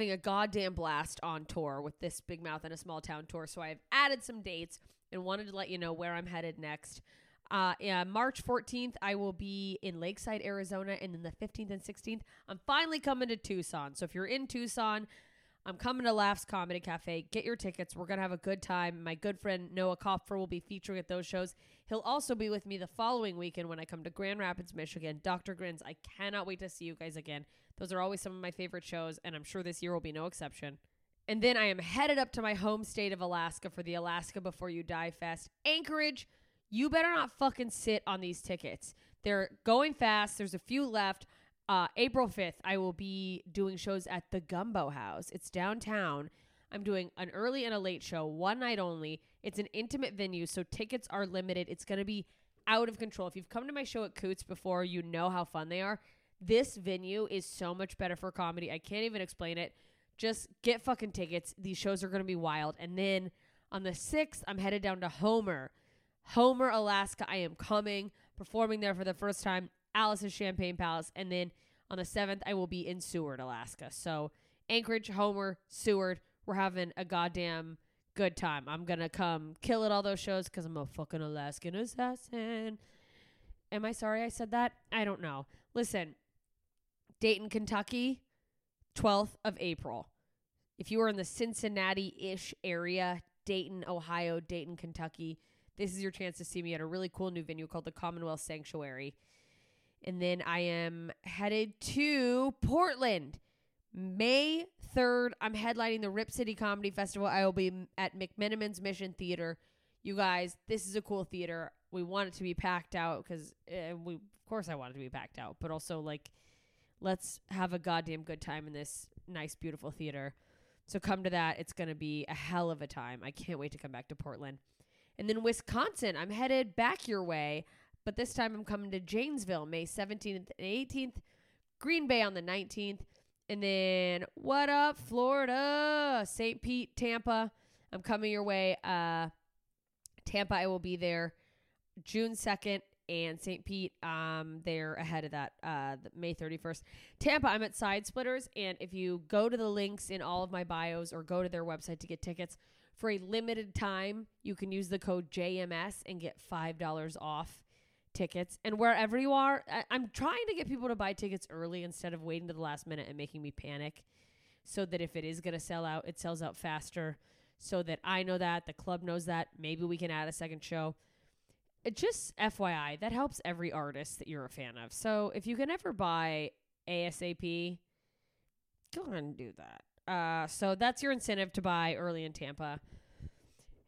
Having a goddamn blast on tour with this Big Mouth and a Small Town tour. So I've added some dates and wanted to let you know where I'm headed next. Uh, yeah, March 14th, I will be in Lakeside, Arizona, and then the 15th and 16th, I'm finally coming to Tucson. So if you're in Tucson, I'm coming to Laffs Comedy Caffe. Get your tickets. We're going to have a good time. My good friend Noah Kopfer will be featuring at those shows. He'll also be with me the following weekend when I come to Grand Rapids, Michigan. Dr. Grins, I cannot wait to see you guys again. Those are always some of my favorite shows, and I'm sure this year will be no exception. And then I am headed up to my home state of Alaska for the Alaska Before You Die Fest. Anchorage, you better not fucking sit on these tickets. They're going fast. There's a few left. Uh, April 5th, I will be doing shows at the Gumbo House. It's downtown. I'm doing an early and a late show, one night only. It's an intimate venue, so tickets are limited. It's going to be out of control. If you've come to my show at Koots before, you know how fun they are. This venue is so much better for comedy. I can't even explain it. Just get fucking tickets. These shows are going to be wild. And then on the 6th, I'm headed down to Homer. Homer, Alaska. I am coming, performing there for the first time. Alice's Champagne Palace. And then on the 7th, I will be in Seward, Alaska. So Anchorage, Homer, Seward. We're having a goddamn good time. I'm going to come kill at all those shows because I'm a fucking Alaskan assassin. Am I sorry I said that? I don't know. Listen, Dayton, Kentucky, 12th of April. If you are in the Cincinnati ish area, Dayton, Ohio, Dayton, Kentucky, this is your chance to see me at a really cool new venue called the Commonwealth Sanctuary. And then I am headed to Portland. May 3rd, I'm headlining the Rip City Comedy Festival. I will be at McMenamin's Mission Theater. You guys, this is a cool theater. We want it to be packed out because uh, we, of course, I want it to be packed out, but also like, let's have a goddamn good time in this nice, beautiful theater. So come to that. It's going to be a hell of a time. I can't wait to come back to Portland. And then Wisconsin, I'm headed back your way, but this time I'm coming to Janesville, May 17th and 18th, Green Bay on the 19th, and then what up, Florida, St. Pete, Tampa. I'm coming your way. Uh, Tampa, I will be there June 2nd, and St. Pete, um, they're ahead of that, uh, May 31st. Tampa, I'm at Side Splitters, and if you go to the links in all of my bios or go to their website to get tickets, for a limited time, you can use the code JMS and get $5 off tickets. And wherever you are, I- I'm trying to get people to buy tickets early instead of waiting to the last minute and making me panic so that if it is going to sell out, it sells out faster. So that I know that, the club knows that. Maybe we can add a second show. It just FYI, that helps every artist that you're a fan of. So if you can ever buy ASAP, go and do that. Uh, so that's your incentive to buy early in Tampa.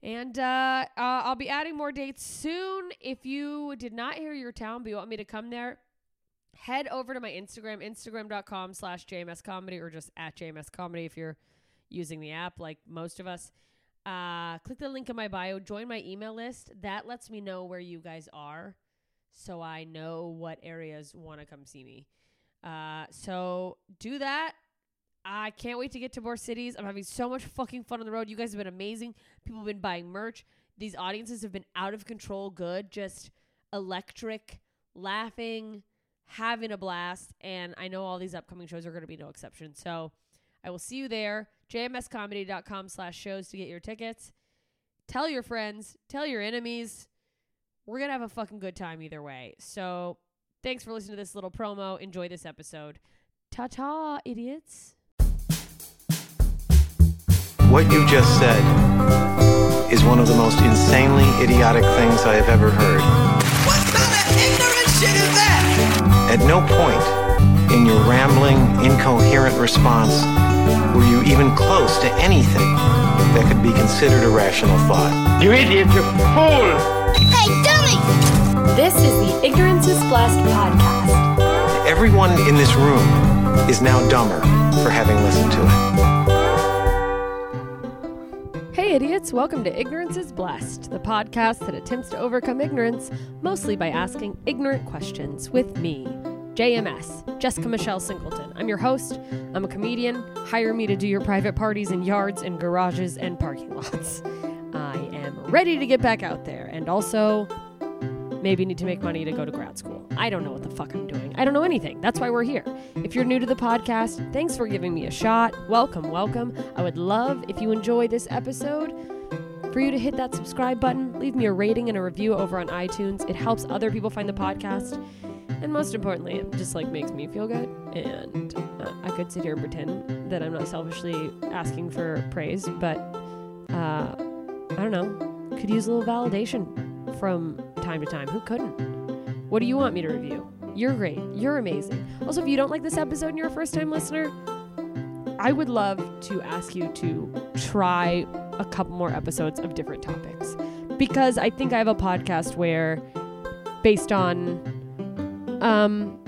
And uh, uh, I'll be adding more dates soon. If you did not hear your town, but you want me to come there, head over to my Instagram, instagram.com slash JMS Comedy, or just at JMS Comedy if you're using the app like most of us. Uh, click the link in my bio, join my email list. That lets me know where you guys are so I know what areas want to come see me. Uh, so do that. I can't wait to get to more cities. I'm having so much fucking fun on the road. You guys have been amazing. People have been buying merch. These audiences have been out of control, good, just electric, laughing, having a blast. And I know all these upcoming shows are going to be no exception. So I will see you there. JMScomedy.com slash shows to get your tickets. Tell your friends, tell your enemies. We're going to have a fucking good time either way. So thanks for listening to this little promo. Enjoy this episode. Ta ta, idiots. What you just said is one of the most insanely idiotic things I have ever heard. What kind of ignorant shit is that? At no point in your rambling, incoherent response were you even close to anything that could be considered a rational thought. You idiot, you fool! Hey, dummy! This is the Ignorance is Blessed podcast. Everyone in this room is now dumber for having listened to it. Welcome to Ignorance is Blessed, the podcast that attempts to overcome ignorance mostly by asking ignorant questions with me, JMS, Jessica Michelle Singleton. I'm your host. I'm a comedian. Hire me to do your private parties in yards and garages and parking lots. I am ready to get back out there and also maybe need to make money to go to grad school. I don't know what the fuck I'm doing. I don't know anything. That's why we're here. If you're new to the podcast, thanks for giving me a shot. Welcome, welcome. I would love if you enjoy this episode for you to hit that subscribe button, leave me a rating and a review over on iTunes. It helps other people find the podcast. And most importantly, it just like makes me feel good. And uh, I could sit here and pretend that I'm not selfishly asking for praise, but uh, I don't know. Could use a little validation from time to time. Who couldn't? What do you want me to review? You're great. You're amazing. Also, if you don't like this episode and you're a first time listener, I would love to ask you to try a couple more episodes of different topics because I think I have a podcast where, based on, um,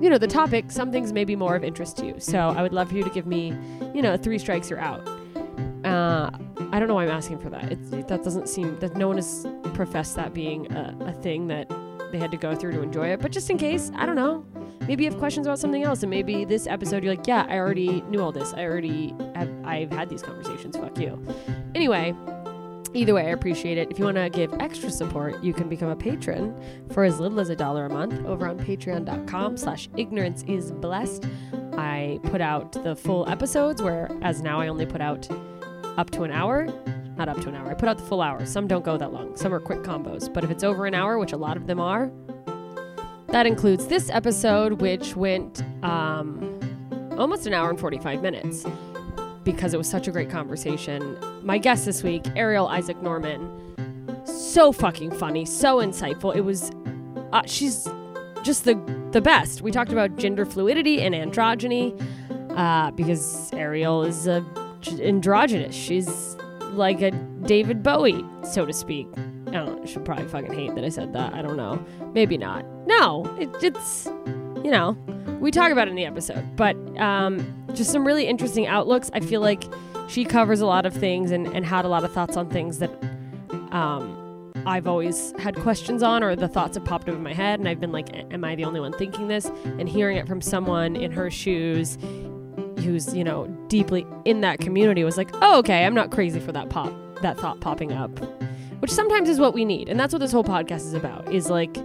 you know, the topic, some things may be more of interest to you. So I would love for you to give me, you know, three strikes, you're out. Uh, I don't know why I'm asking for that. It's, that doesn't seem that no one has professed that being a, a thing that they had to go through to enjoy it. But just in case, I don't know. Maybe you have questions about something else, and maybe this episode you're like, yeah, I already knew all this. I already have. I've had these conversations. Fuck you. Anyway, either way, I appreciate it. If you want to give extra support, you can become a patron for as little as a dollar a month over on Patreon.com/slash Ignorance is blessed. I put out the full episodes, where as now I only put out up to an hour. Not up to an hour. I put out the full hour. Some don't go that long. Some are quick combos. But if it's over an hour, which a lot of them are, that includes this episode, which went um, almost an hour and 45 minutes because it was such a great conversation. My guest this week, Ariel Isaac Norman, so fucking funny, so insightful. It was, uh, she's just the the best. We talked about gender fluidity and androgyny uh, because Ariel is a androgynous. She's like a David Bowie, so to speak. I don't know. She'll probably fucking hate that I said that. I don't know. Maybe not. No, it, it's, you know, we talk about it in the episode, but um, just some really interesting outlooks. I feel like she covers a lot of things and, and had a lot of thoughts on things that um, I've always had questions on, or the thoughts have popped up in my head, and I've been like, am I the only one thinking this? And hearing it from someone in her shoes who's you know deeply in that community was like oh okay i'm not crazy for that pop that thought popping up which sometimes is what we need. And that's what this whole podcast is about is like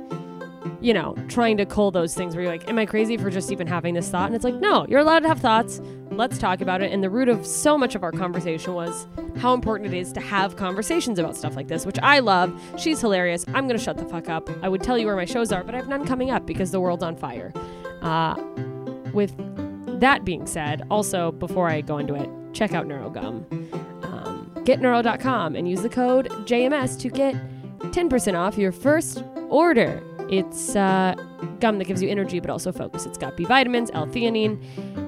you know trying to cull those things where you're like am i crazy for just even having this thought? And it's like no you're allowed to have thoughts. Let's talk about it. And the root of so much of our conversation was how important it is to have conversations about stuff like this which i love. She's hilarious. I'm gonna shut the fuck up. I would tell you where my shows are but i have none coming up because the world's on fire. Uh, with that being said, also before I go into it, check out NeuroGum. Um, getneuro.com and use the code JMS to get 10% off your first order. It's uh, gum that gives you energy but also focus. It's got B vitamins, L-theanine,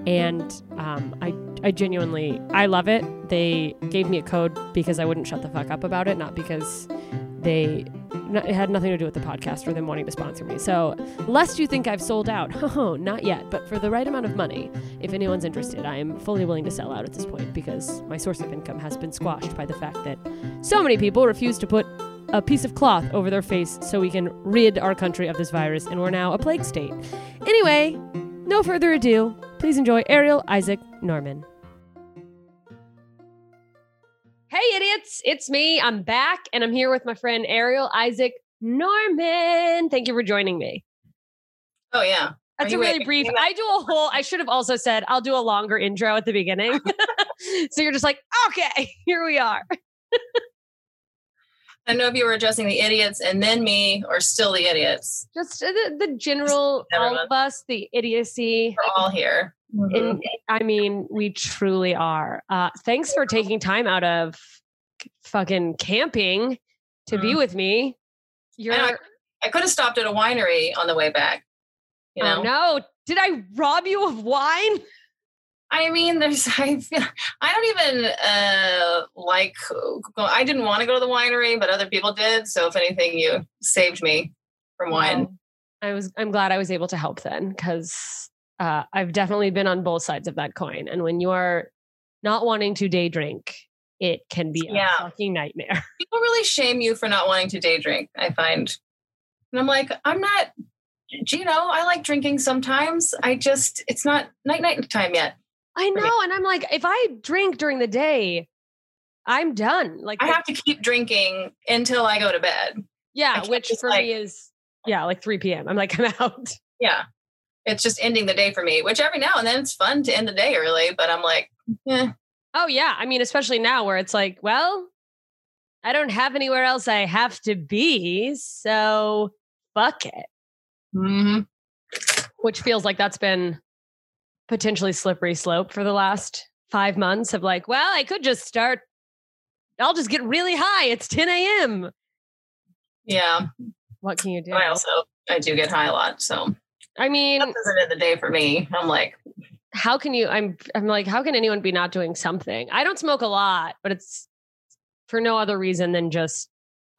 and um, I, I genuinely I love it. They gave me a code because I wouldn't shut the fuck up about it, not because they not, it had nothing to do with the podcast or them wanting to sponsor me. So, lest you think I've sold out, not yet, but for the right amount of money, if anyone's interested, I am fully willing to sell out at this point because my source of income has been squashed by the fact that so many people refuse to put a piece of cloth over their face so we can rid our country of this virus, and we're now a plague state. Anyway, no further ado, please enjoy Ariel Isaac Norman. Hey, idiots, it's me. I'm back and I'm here with my friend Ariel Isaac Norman. Thank you for joining me. Oh, yeah. That's a really brief. I do a whole, I should have also said, I'll do a longer intro at the beginning. so you're just like, okay, here we are. I know if you were addressing the idiots and then me, or still the idiots. Just uh, the, the general, all of us, the idiocy. We're all here. Mm-hmm. And, I mean, we truly are. Uh, thanks for taking time out of fucking camping to mm-hmm. be with me. You're. I, I could have stopped at a winery on the way back. You know? Oh, no. Did I rob you of wine? I mean, there's I I don't even uh like I didn't want to go to the winery, but other people did. So if anything, you saved me from wine. I was I'm glad I was able to help then because uh, I've definitely been on both sides of that coin. And when you are not wanting to day drink it can be a Yeah. fucking nightmare. People really shame you for not wanting to day drink, I find. And I'm like, I'm not, you know, I like drinking sometimes. I just, it's not night night time yet. I know. And I'm like, if I drink during the day, I'm done. Like, I have to keep drinking until I go to bed. Yeah, which for like- me is, yeah, like 3 p.m. I'm like, I'm out. Yeah. It's just ending the day for me, which every now and then it's fun to end the day early, but I'm like, eh. Oh, yeah. I mean, especially now where it's like, well, I don't have anywhere else I have to be. So fuck it. hmm Which feels like that's been potentially slippery slope for the last five months of like, well, I could just start, I'll just get really high. It's 10 a.m. Yeah. What can you do? I also, I do get high a lot. So I mean, that doesn't end the day for me. I'm like, how can you i'm i'm like how can anyone be not doing something i don't smoke a lot but it's for no other reason than just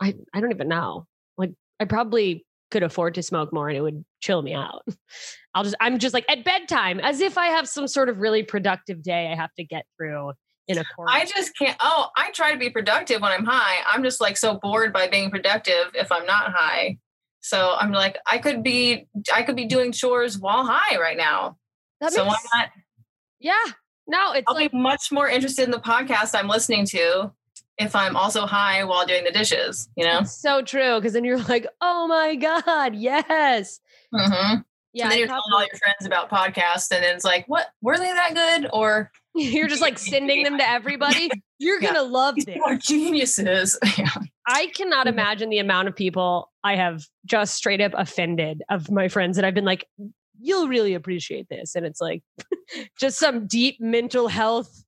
i i don't even know like i probably could afford to smoke more and it would chill me out i'll just i'm just like at bedtime as if i have some sort of really productive day i have to get through in a quarter I just can't. Oh, I try to be productive when I'm high. I'm just like so bored by being productive if I'm not high. So I'm like, I could be, I could be doing chores while high right now. that so why not? yeah no it's I'll like be much more interested in the podcast I'm listening to if I'm also high while doing the dishes. You know. it's so true because then you're like oh my god yes Mm-hmm. yeah and then I you're telling all your friends about podcasts, and then it's like, what were they that good? Or You're just like sending them to everybody. You're Yeah. gonna love these this. people are geniuses. yeah. I cannot Mhm. imagine the amount of people I have just straight up offended of my friends that I've been like, you'll really appreciate this. And it's like just some deep mental health.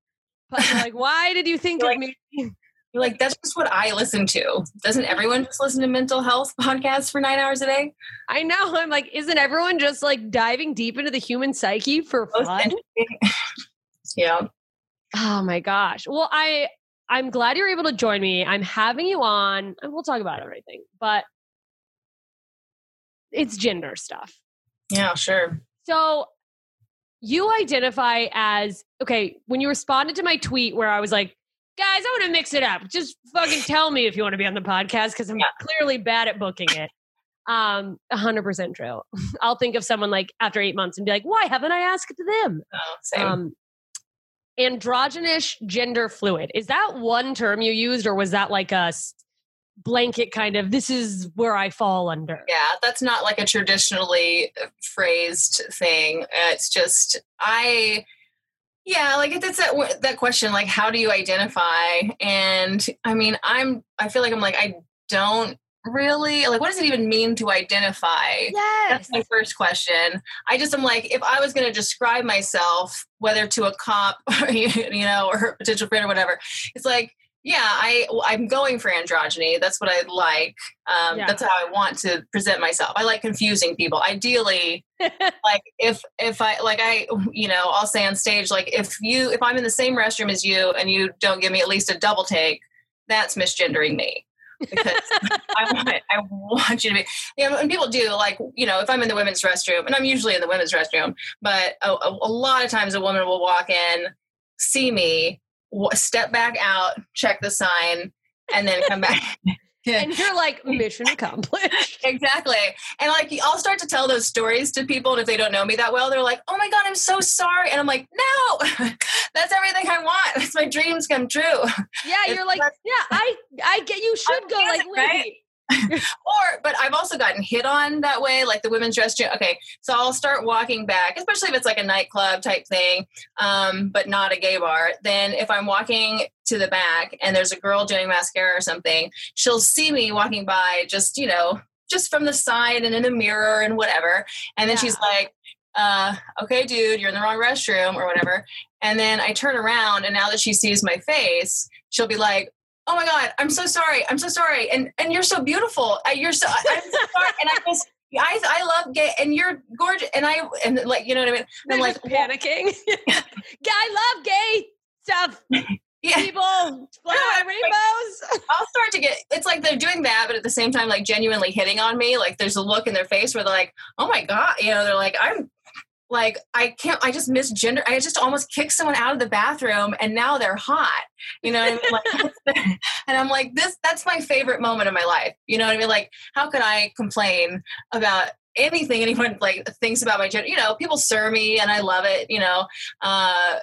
Like, why did you think You're of like- me? You're like, that's just what I listen to. Doesn't everyone just listen to mental health podcasts for nine hours a day? I know. I'm like, isn't everyone just like diving deep into the human psyche for fun? yeah. Oh my gosh. Well, I I'm glad you're able to join me. I'm having you on and we'll talk about everything. But it's gender stuff. Yeah, sure. So you identify as okay, when you responded to my tweet where I was like, guys, I want to mix it up. Just fucking tell me if you want to be on the podcast because I'm Yeah. clearly bad at booking it. Um, hundred percent true. I'll think of someone like after eight months and be like, why haven't I asked them? Oh, same. Um, androgynous gender fluid. Is that one term you used, or was that like a blanket kind of this is where I fall under? yeah, that's not like a traditionally phrased thing. It's just I. Yeah, like it's that that question, like how do you identify? And I mean, I'm I feel like I'm like I don't really like. What does it even mean to identify? Yes. That's my first question. I just am like, if I was going to describe myself, whether to a cop, you know, or a potential friend or whatever, it's like, yeah, I I'm going for androgyny. That's what I like. Um, Yeah. That's how I want to present myself. I like confusing people. Ideally, like if if I like I you know I'll say on stage like if you if I'm in the same restroom as you and you don't give me at least a double take, that's misgendering me because I want I want you to be you know and people do like you know if I'm in the women's restroom and I'm usually in the women's restroom but a, a, a lot of times a woman will walk in see me w- step back out check the sign and then come back and you're like mission accomplished. exactly. And like i'll start to tell those stories to people and if they don't know me that well they're like oh my god i'm so sorry. And i'm like no that's everything i want. That's my dreams come true. Yeah, It's you're like, yeah, I I get you should I'm go like right? Or but i've also gotten hit on that way like the women's restroom okay so i'll start walking back especially if it's like a nightclub type thing um, but not a gay bar. Then if i'm walking to the back and there's a girl doing mascara or something she'll see me walking by just you know just from the side and in a mirror and whatever. And then Yeah. she's like uh, okay dude you're in the wrong restroom or whatever. And then i turn around and now that she sees my face she'll be like oh my god i'm so sorry i'm so sorry and and you're so beautiful Uh, you're so i'm so sorry and i just I, I love gay and you're gorgeous and I and like you know what I mean They're I'm like panicking. yeah, I love gay stuff. yeah People fly I'm like- rainbows. I'll start to get it's like they're doing that but at the same time like genuinely hitting on me like there's a look in their face where they're like oh my god you know they're like I'm like I can't I just misgender I just almost kicked someone out of the bathroom and now they're hot. You know what I mean? Like and I'm like, this that's my favorite moment of my life. You know what I mean? Like, how can I complain about anything anyone like thinks about my gender? You know, people sir me and I love it, you know. Uh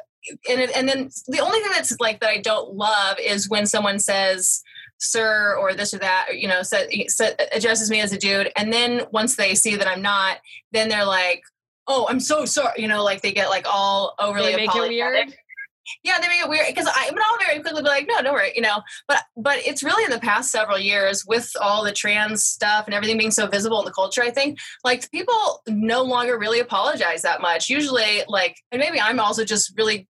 and and then the only thing that's like that I don't love is when someone says sir or this or that you know so, so addresses me as a dude and then once they see that i'm not then they're like oh, I'm so sorry. You know, like they get like all overly they make it weird. Yeah, they make it weird because I, but I'll very quickly be like, no, don't worry, you know. But but it's really in the past several years with all the trans stuff and everything being so visible in the culture. I think like people no longer really apologize that much. Usually, like, and maybe I'm also just really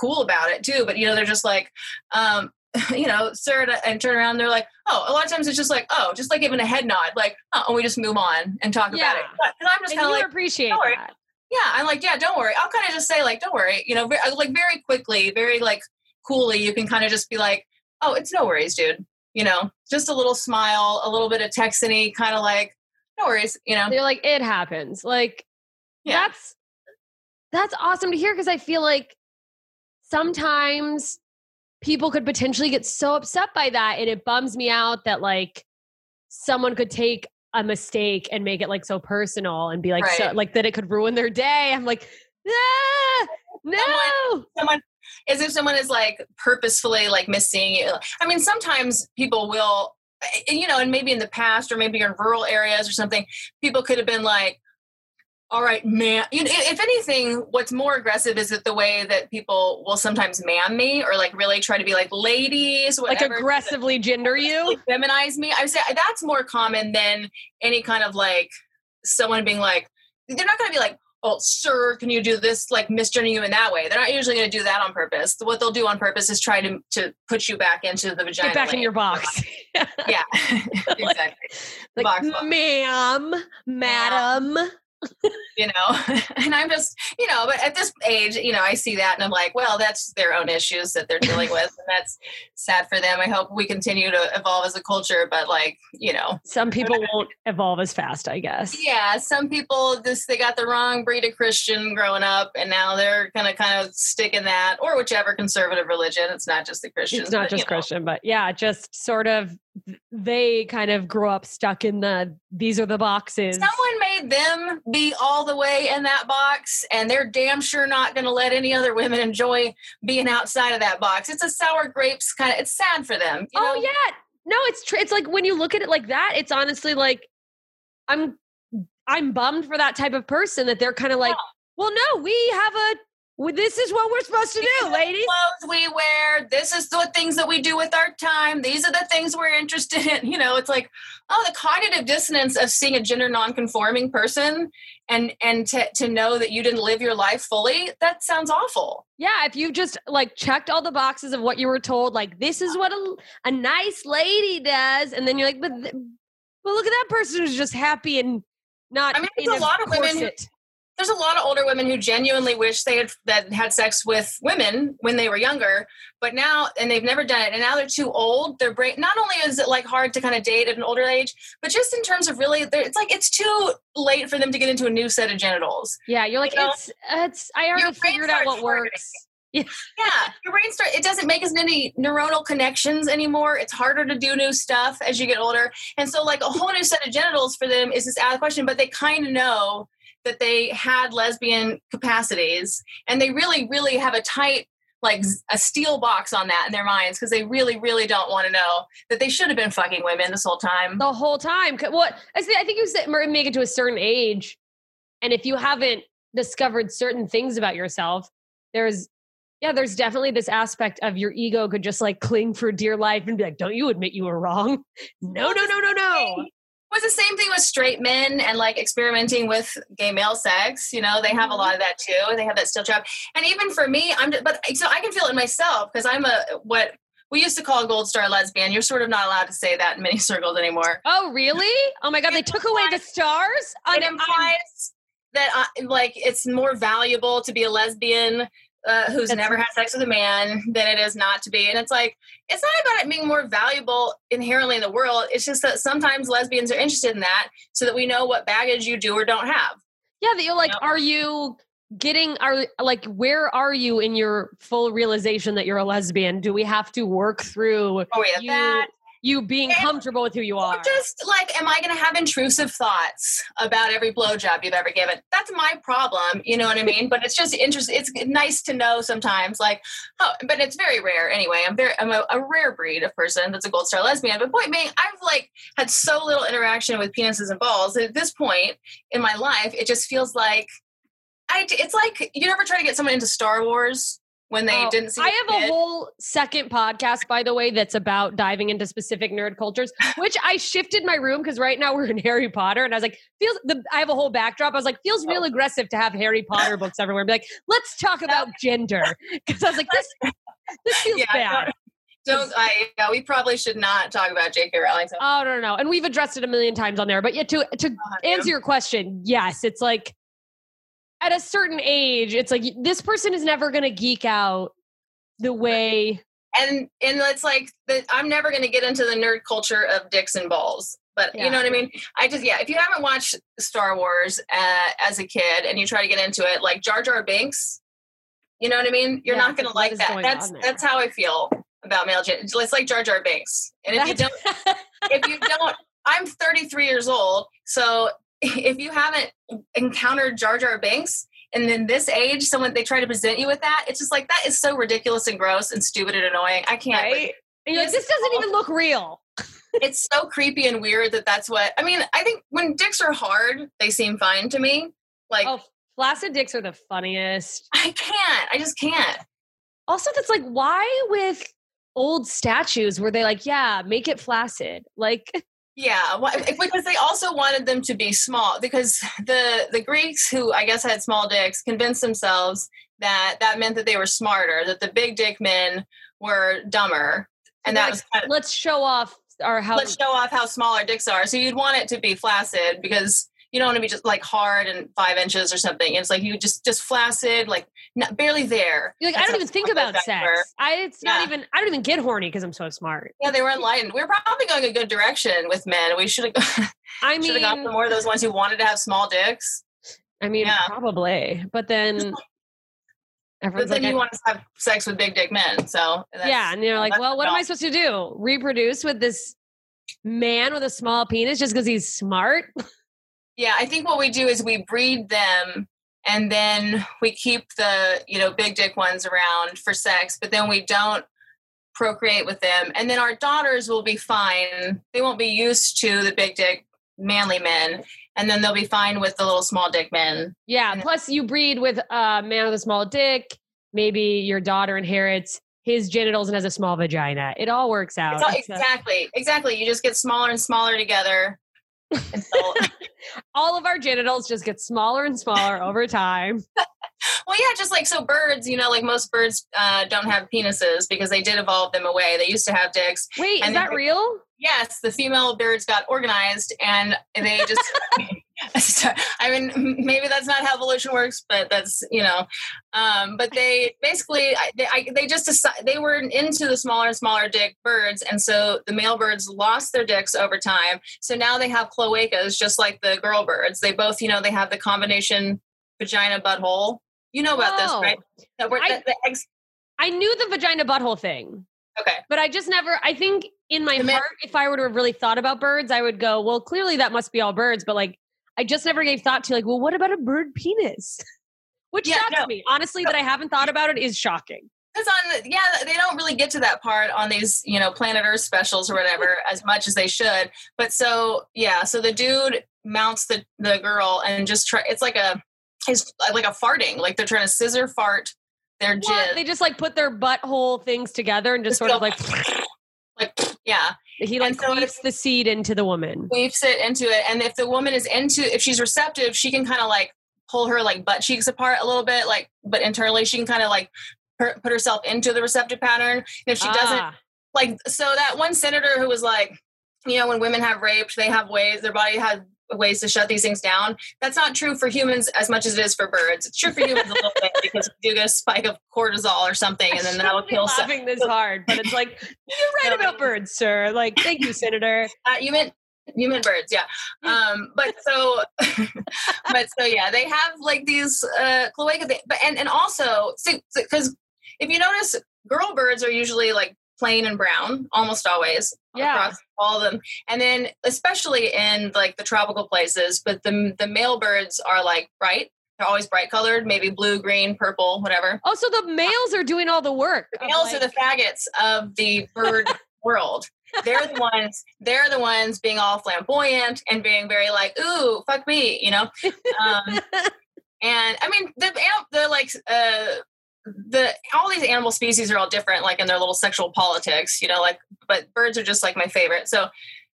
cool about it too. But you know, they're just like, um, you know, sir, and turn around. They're like, oh, a lot of times it's just like, oh, just like giving a head nod, like, oh, and we just move on and talk yeah. about it. Because I'm just kind of like, appreciate that yeah i'm like yeah don't worry i'll kind of just say like don't worry you know uh, like very quickly very like coolly you can kind of just be like oh it's no worries dude you know just a little smile a little bit of texany kind of like no worries you know they're like it happens like yeah. that's that's awesome to hear because i feel like sometimes people could potentially get so upset by that and it bums me out that like someone could take a mistake and make it like so personal and be like right. so like that it could ruin their day. I'm like, ah, no. Someone, someone as if someone is like purposefully like missing you. I mean, sometimes people will, eh, you know, and maybe in the past or maybe in rural areas or something, people could have been like, all right, man. If anything, what's more aggressive is that the way that people will sometimes man me or like really try to be like ladies, whatever, like aggressively gender you, feminize me. I would say that's more common than any kind of like someone being like, they're not going to be like, oh, sir, can you do this? Like misgendering you in that way. They're not usually going to do that on purpose. What they'll do on purpose is try to to put you back into the vagina. Get back in your box. yeah, exactly. Like, box ma'am, madam. You know? And i'm just you know but at this age you know i see that and i'm like well that's their own issues that they're dealing with and that's sad for them. I hope we continue to evolve as a culture but like you know. Some people won't evolve as fast i guess. Yeah some people just they got the wrong breed of christian growing up and now they're gonna kind of stick in that or whichever conservative religion. It's not just the christian it's not just christian know. but yeah just sort of they kind of grew up stuck in the these are the boxes. Someone made them be all the way in that box, and they're damn sure not going to let any other women enjoy being outside of that box. It's a sour grapes kind of. It's sad for them. oh know? yeah, no, it's tr- it's like when you look at it like that, it's honestly like I'm I'm bummed for that type of person that they're kind of like, yeah. well, no, we have a well, this is what we're supposed to do, ladies. Clothes we wear. This is the things that we do with our time. These are the things we're interested in. You know, it's like, oh, the cognitive dissonance of seeing a gender nonconforming person and and to to know that you didn't live your life fully. That sounds awful. Yeah, if you just like checked all the boxes of what you were told, like this is what a, a nice lady does, and then you're like, but, but look at that person who's just happy and not. I mean, there's a lot of women. There's a lot of older women who genuinely wish they had that had sex with women when they were younger but now and they've never done it and now they're too old their brain not only is it like hard to kind of date at an older age but just in terms of really it's like it's too late for them to get into a new set of genitals yeah you're like you know? it's it's i already figured out what works yeah. yeah, your brain start it doesn't make as many neuronal connections anymore. It's harder to do new stuff as you get older. And so like a whole new set of genitals for them is just out of question, but they kind of know that they had lesbian capacities and they really really have a tight like a steel box on that in their minds because they really really don't want to know that they should have been fucking women this whole time. The whole time what i think you said make it to a certain age and if you haven't discovered certain things about yourself there's yeah there's definitely this aspect of your ego could just like cling for dear life and be like don't you admit you were wrong? No no no no no was the same thing with straight men and like experimenting with gay male sex. You know, they have a lot of that too. They have that steel trap. And even for me, I'm, but so I can feel it myself because I'm a, what we used to call a gold star lesbian. You're sort of not allowed to say that in many circles anymore. Oh, really? Oh my God. They took away the stars? It um, implies that I, like it's more valuable to be a lesbian uh, who's That's never had sex with a man than it is not to be. And it's like, it's not about it being more valuable inherently in the world. It's just that sometimes lesbians are interested in that so that we know what baggage you do or don't have. Yeah, that you're like, you know? are you getting are like where are you in your full realization that you're a lesbian? Do we have to work through Oh yeah, you that you being And- comfortable with who you are? just like, am I going to have intrusive thoughts about every blowjob you've ever given? That's my problem. You know what I mean? But it's just interesting. It's nice to know sometimes, like, oh, but it's very rare anyway. I'm very, I'm a, a rare breed of person that's a gold star lesbian. But point being, I've like had so little interaction with penises and balls that at this point in my life, it just feels like. I, it's like you never try to get someone into Star Wars when they Oh, didn't see. I have a whole second podcast, by the way, that's about diving into specific nerd cultures, which I shifted my room because right now we're in Harry Potter, and I was like, feels the I have a whole backdrop. I was like, feels Oh. real aggressive to have Harry Potter books everywhere. Be like, let's talk about gender because I was like, this this feels Yeah, bad. Don't I? Yeah, we probably should not talk about J.K. Rowling. So Oh no, no, no, and we've addressed it a million times on there. But yet to to uh-huh. answer your question, yes, it's like at a certain age, it's like this person is never going to geek out the way. and and it's like the, I'm never going to get into the nerd culture of dicks and balls. But Yeah. you know what I mean? I just yeah. If you haven't watched Star Wars uh, as a kid and you try to get into it, like Jar Jar Binks, you know what I mean? You're Yeah, not going to like that. That's that's how I feel about male gen. It's like Jar Jar Binks. And if you don't, if you don't, I'm 33 years old. So if you haven't encountered Jar Jar Binks, and then this age, someone they try to present you with that, it's just like that is so ridiculous and gross and stupid and annoying. I can't. right? Like, Yes. this doesn't even look real. It's so creepy and weird that that's what I mean. I think when dicks are hard, they seem fine to me. Like Oh, flaccid dicks are the funniest. I can't. I just can't. Also, that's like, why with old statues were they like, yeah, make it flaccid? Like, Yeah, why- eh, because they also wanted them to be small. Because the the Greeks, who I guess had small dicks, convinced themselves that that meant that they were smarter, that the big dick men were dumber, and they're that was kind of, let's show off our how. let's show off how small our dicks are. So you'd want it to be flaccid because you don't want to be just like hard and five inches or something. It's like you just just flaccid, like not, barely there. You're like, I don't even think about were. sex. I it's not even. I don't even get horny because I'm so smart. Yeah, they were enlightened. We are probably going a good direction with men. We should have I should have got mean, some more of those ones who wanted to have small dicks. I mean, Yeah. probably. But then But everyone's then like, you want to have sex with big dick men. So that's- yeah, and you're like, well, what am I supposed to do? Reproduce with this man with a small penis just because he's smart? Yeah, I think what we do is we breed them and then we keep the, you know, big dick ones around for sex, but then we don't procreate with them. And then our daughters will be fine. They won't be used to the big dick manly men. And then they'll be fine with the little small dick men. Yeah. And- Plus, you breed with a man with a small dick. Maybe your daughter inherits his genitals and has a small vagina. It all works out. All, exactly, exactly. You just get smaller and smaller together. all of our genitals just get smaller and smaller over time. Well, yeah, just like so birds, you know, like most birds uh, don't have penises because they did evolve them away. They used to have dicks. Wait, is that real? Yes, the female birds got organized and they just. I mean, maybe that's not how evolution works, but that's you know. Um, but they basically I- they I, they just decided they were into the smaller and smaller dick birds, and so the male birds lost their dicks over time. So now they have cloacas, just like the girl birds. They both, you know, they have the combination vagina butthole. You know about this, right? That were, I- that, the eggs. I knew the vagina butthole thing, Okay. but I just never, I think in my The man- heart, if I were to have really thought about birds, I would go, well, clearly that must be all birds. But like, I just never gave thought to like, well, what about a bird penis? Which Yeah, shocks no. me. Honestly, that I haven't thought about it is shocking. Because on yeah, they don't really get to that part on these, you know, Planet Earth specials or whatever as much as they should. But so yeah, so the dude mounts the the girl and just try. It's like a, it's like a farting. Like they're trying to scissor fart their What? jizz. They just like put their butthole things together and just Just sort of like like yeah, he like so queefs the seed into the woman. weaves it into it. And if the woman is into, if she's receptive, she can kind of like pull her like butt cheeks apart a little bit, like, but internally she can kind of like per, put herself into the receptive pattern. And if she doesn't, Ah, like so that one senator who was like you know when women have raped they have ways their body has ways to shut these things down that's not true for humans as much as it is for birds it's true for humans a little bit because you do get a spike of cortisol or something and then that'll shouldn't kill some laughing this hard, but it's like you're right about birds, sir. Like, thank you, Senator. uh, you meant You meant birds, yeah. Um, but so, but so yeah, they have like these uh, cloaca. But and and also, see, because if you notice, girl birds are usually like plain and brown, almost always. Yeah. Across all of them, and then especially in like the tropical places, but the the male birds are like bright. They're always bright colored, maybe blue, green, purple, whatever. Oh, so the males are doing all the work. The males are the faggots of the bird world. They're the ones. They're the ones being all flamboyant and being very like, "Ooh, fuck me," you know. Um, and I mean, the the like uh, the all these animal species are all different, like in their little sexual politics, you know. Like, but birds are just like my favorite. So,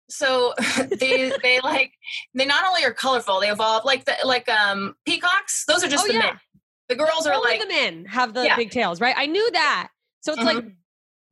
so they they like they not only are colorful, they evolve like the like um peacocks. Those are just Oh, the yeah. men. The girls are Only like the men have the Yeah. big tails, right? I knew that. So it's Mhm. like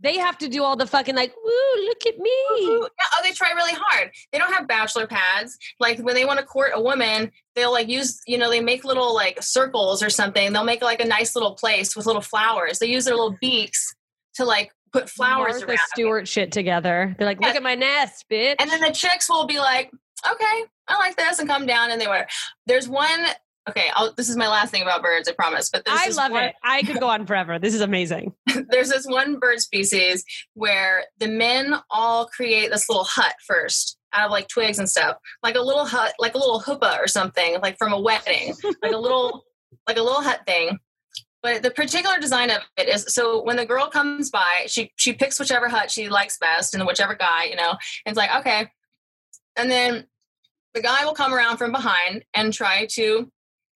they have to do all the fucking like, woo, look at me. Yeah, oh, they try really hard. They don't have bachelor pads. Like when they want to court a woman, they'll like use, you know, they make little like circles or something. They'll make like a nice little place with little flowers. They use their little beaks to like put flowers Martha around. Stewart shit together. They're like, look at my nest, bitch. And then the chicks will be like, okay, I like this and come down and they were. There's one, okay, I'll, this is my last thing about birds, I promise. But I love one, it. I could go on forever. This is amazing. there's this one bird species where the men all create this little hut first out of like twigs and stuff, like a little hut, like a little chuppah or something, like from a wedding, like a little, like a little hut thing. But the particular design of it is so when the girl comes by, she she picks whichever hut she likes best and whichever guy, you know, and it's like okay, and then the guy will come around from behind and try to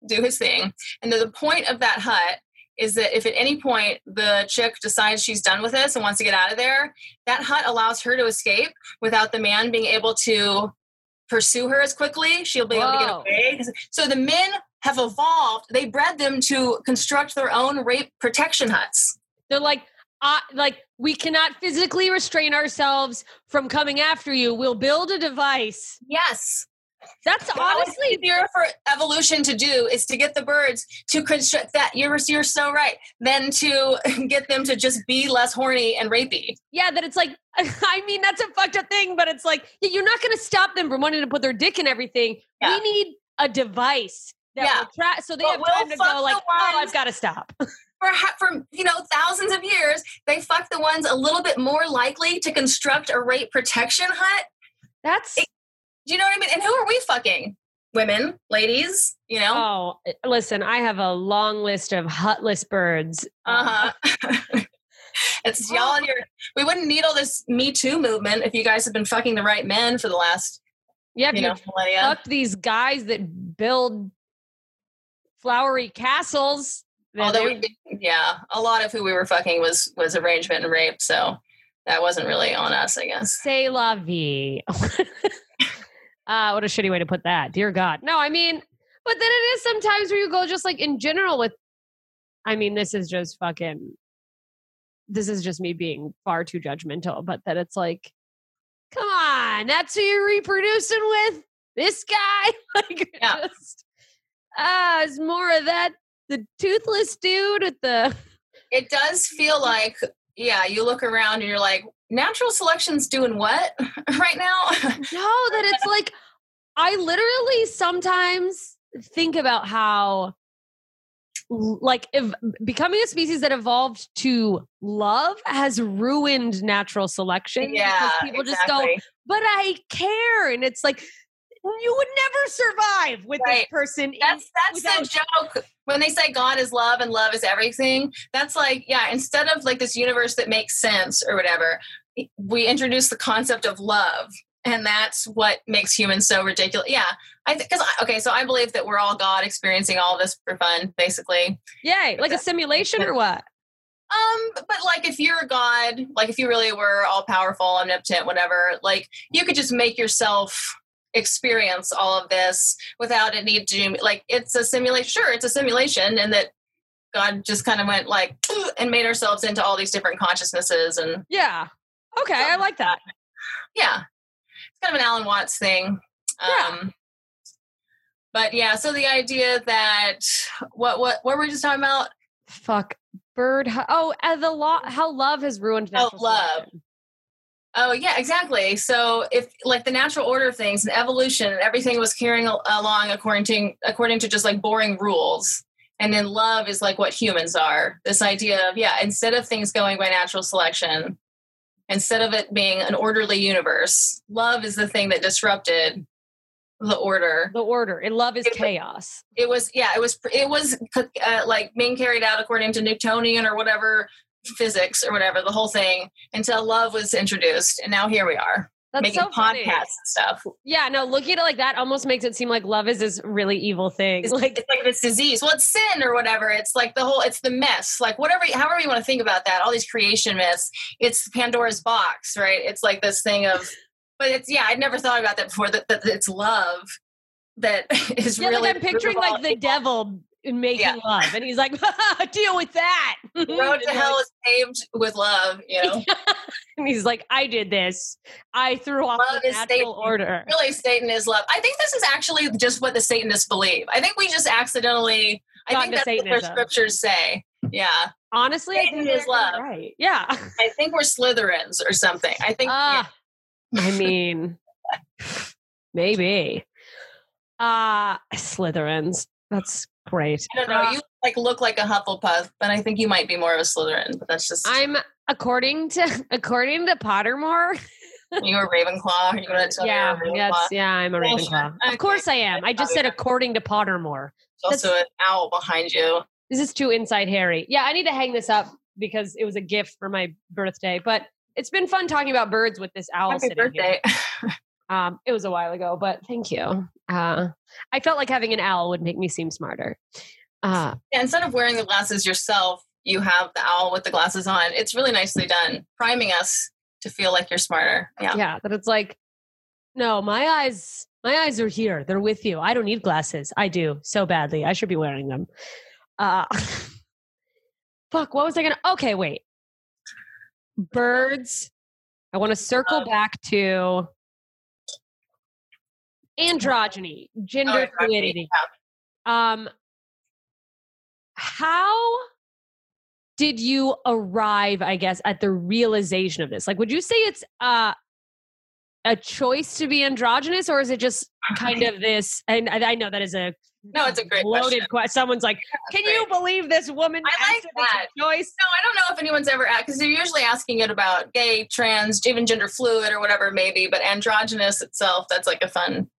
do his thing. And the, point of that hut is that if at any point the chick decides she's done with this and wants to get out of there, that hut allows her to escape without the man being able to pursue her as quickly. She'll be able to get away. So the men have evolved. They bred them to construct their own rape protection huts. They're like, uh, like we cannot physically restrain ourselves from coming after you. We'll build a device. Yes. That's honestly easier for evolution to do is to get the birds to construct that. You're, you're so right. Then to get them to just be less horny and rapey. yeah. That it's like, I mean, that's a fucked up thing, but it's like you're not going to stop them from wanting to put their dick in everything. Yeah. We need a device that Yeah. will tra- so they But have we'll time to go like, oh, I've got to stop. for for you know thousands of years, they fuck the ones a little bit more likely to construct a rape protection hut. That's Do you know what I mean? And who are we fucking? Women, ladies, you know. oh, eh, listen, I have a long list of hutless birds. Uh huh. it's y'all and your. We wouldn't need all this Me Too movement if you guys had been fucking the right men for the last, Yeah, you you know, millennia. fuck these guys that build flowery castles. Although, we, yeah, a lot of who we were fucking was was arrangement and rape, so that wasn't really on us, I guess. say la vie. uh, what a shitty way to put that. Dear God. No, I mean, but then it is sometimes where you go just like in general with, I mean, this is just fucking, this is just me being far too judgmental, but that it's like, come on, that's who you're reproducing with? This guy? like, Yeah. just, ah, it's more of that, the toothless dude at the, It does feel like, yeah, you look around and you're like, natural selection's doing what right now? No, that it's like I literally sometimes think about how like if becoming a species that evolved to love has ruined natural selection yeah, because people just go but i care and it's like you would never survive with this person That's that's the joke when they say God is love and love is everything. That's like yeah, instead of like this universe that makes sense or whatever, we introduce the concept of love, and that's what makes humans so ridiculous. Yeah, I think because okay, so I believe that we're all God experiencing all this for fun, basically. yay like a simulation or what Um, but like if you're a god, like if you really were all powerful, omnipotent, whatever, like you could just make yourself experience all of this without a need to like it's a simulation. Sure, it's a simulation, and that God just kind of went like and made ourselves into all these different consciousnesses, and yeah okay i like that yeah, it's kind of an Alan Watts thing. Yeah. Um, but yeah, so the idea that what what what were we just talking about? fuck bird oh and the law how love has ruined Oh, love. selection. Oh yeah, exactly. So if like the natural order of things and evolution and everything was carrying along according to according to just like boring rules, and then love is like what humans are. This idea of yeah, instead of things going by natural selection, instead of it being an orderly universe, love is the thing that disrupted the order. The order. And love is It- chaos. It was yeah, it was it was uh, like being carried out according to Newtonian or whatever physics or whatever the whole thing until love was introduced, and now here we are That's making so funny. podcasts and stuff. Yeah, no, looking at it like that almost makes it seem like love is this really evil thing. It's Like it's like this disease. Well, it's sin or whatever. It's like the whole. It's the mess. Like whatever, however you want to think about that. All these creation myths. It's Pandora's box, right? It's like this thing of. But it's yeah. I'd never thought about that before. That, that it's love that is yeah, really. like I'm picturing root of all like the evil. devil making Yeah. love, and he's like, "Deal with that." Road to hell is paved with love. You know, and he's like, "I did this. I threw off Love the natural Satan. order." really, Satan is love. I think this is actually just what the Satanists believe. I think we just accidentally. I think that's what their scriptures say. Yeah, Honestly, I Satan think is love. Right? Yeah. I think we're Slytherins or something. I think. yeah. Ah, I mean, maybe. Uh Slytherins. That's great. I don't know. You like look like a Hufflepuff, but I think you might be more of a Slytherin. But that's just I'm according to according to Pottermore. you a Ravenclaw. You Yeah, me you're a yes, Ravenclaw? yeah, I'm a Ravenclaw. Of course I am. I just said according to Pottermore. There's also an owl behind you. This is too inside Harry. Yeah, I need to hang this up because it was a gift for my birthday. But it's been fun talking about birds with this owl Happy sitting here. birthday. Um, it was a while ago, but thank you. Uh, I felt like having an owl would make me seem smarter. Uh, Yeah, instead of wearing the glasses yourself, you have the owl with the glasses on. It's really nicely done, priming us to feel like you're smarter. Yeah. yeah, that it's like, no, my eyes, my eyes are here. They're with you. I don't need glasses. I do so badly. I should be wearing them. Uh, fuck. What was I gonna? Okay, wait. Birds. I want to circle Um, back to androgyny, gender Oh, fluidity. Um, how did you arrive, I guess, at the realization of this? Like, would you say it's uh, a choice to be androgynous, or is it just kind of this? And I I know that is a No, it's a great loaded question. question. Someone's like, "Can you believe this woman?" I like if it's a that. choice. No, I don't know if anyone's ever asked because they're usually asking it about gay, trans, even gender fluid or whatever maybe. But androgynous itself, that's like a fun.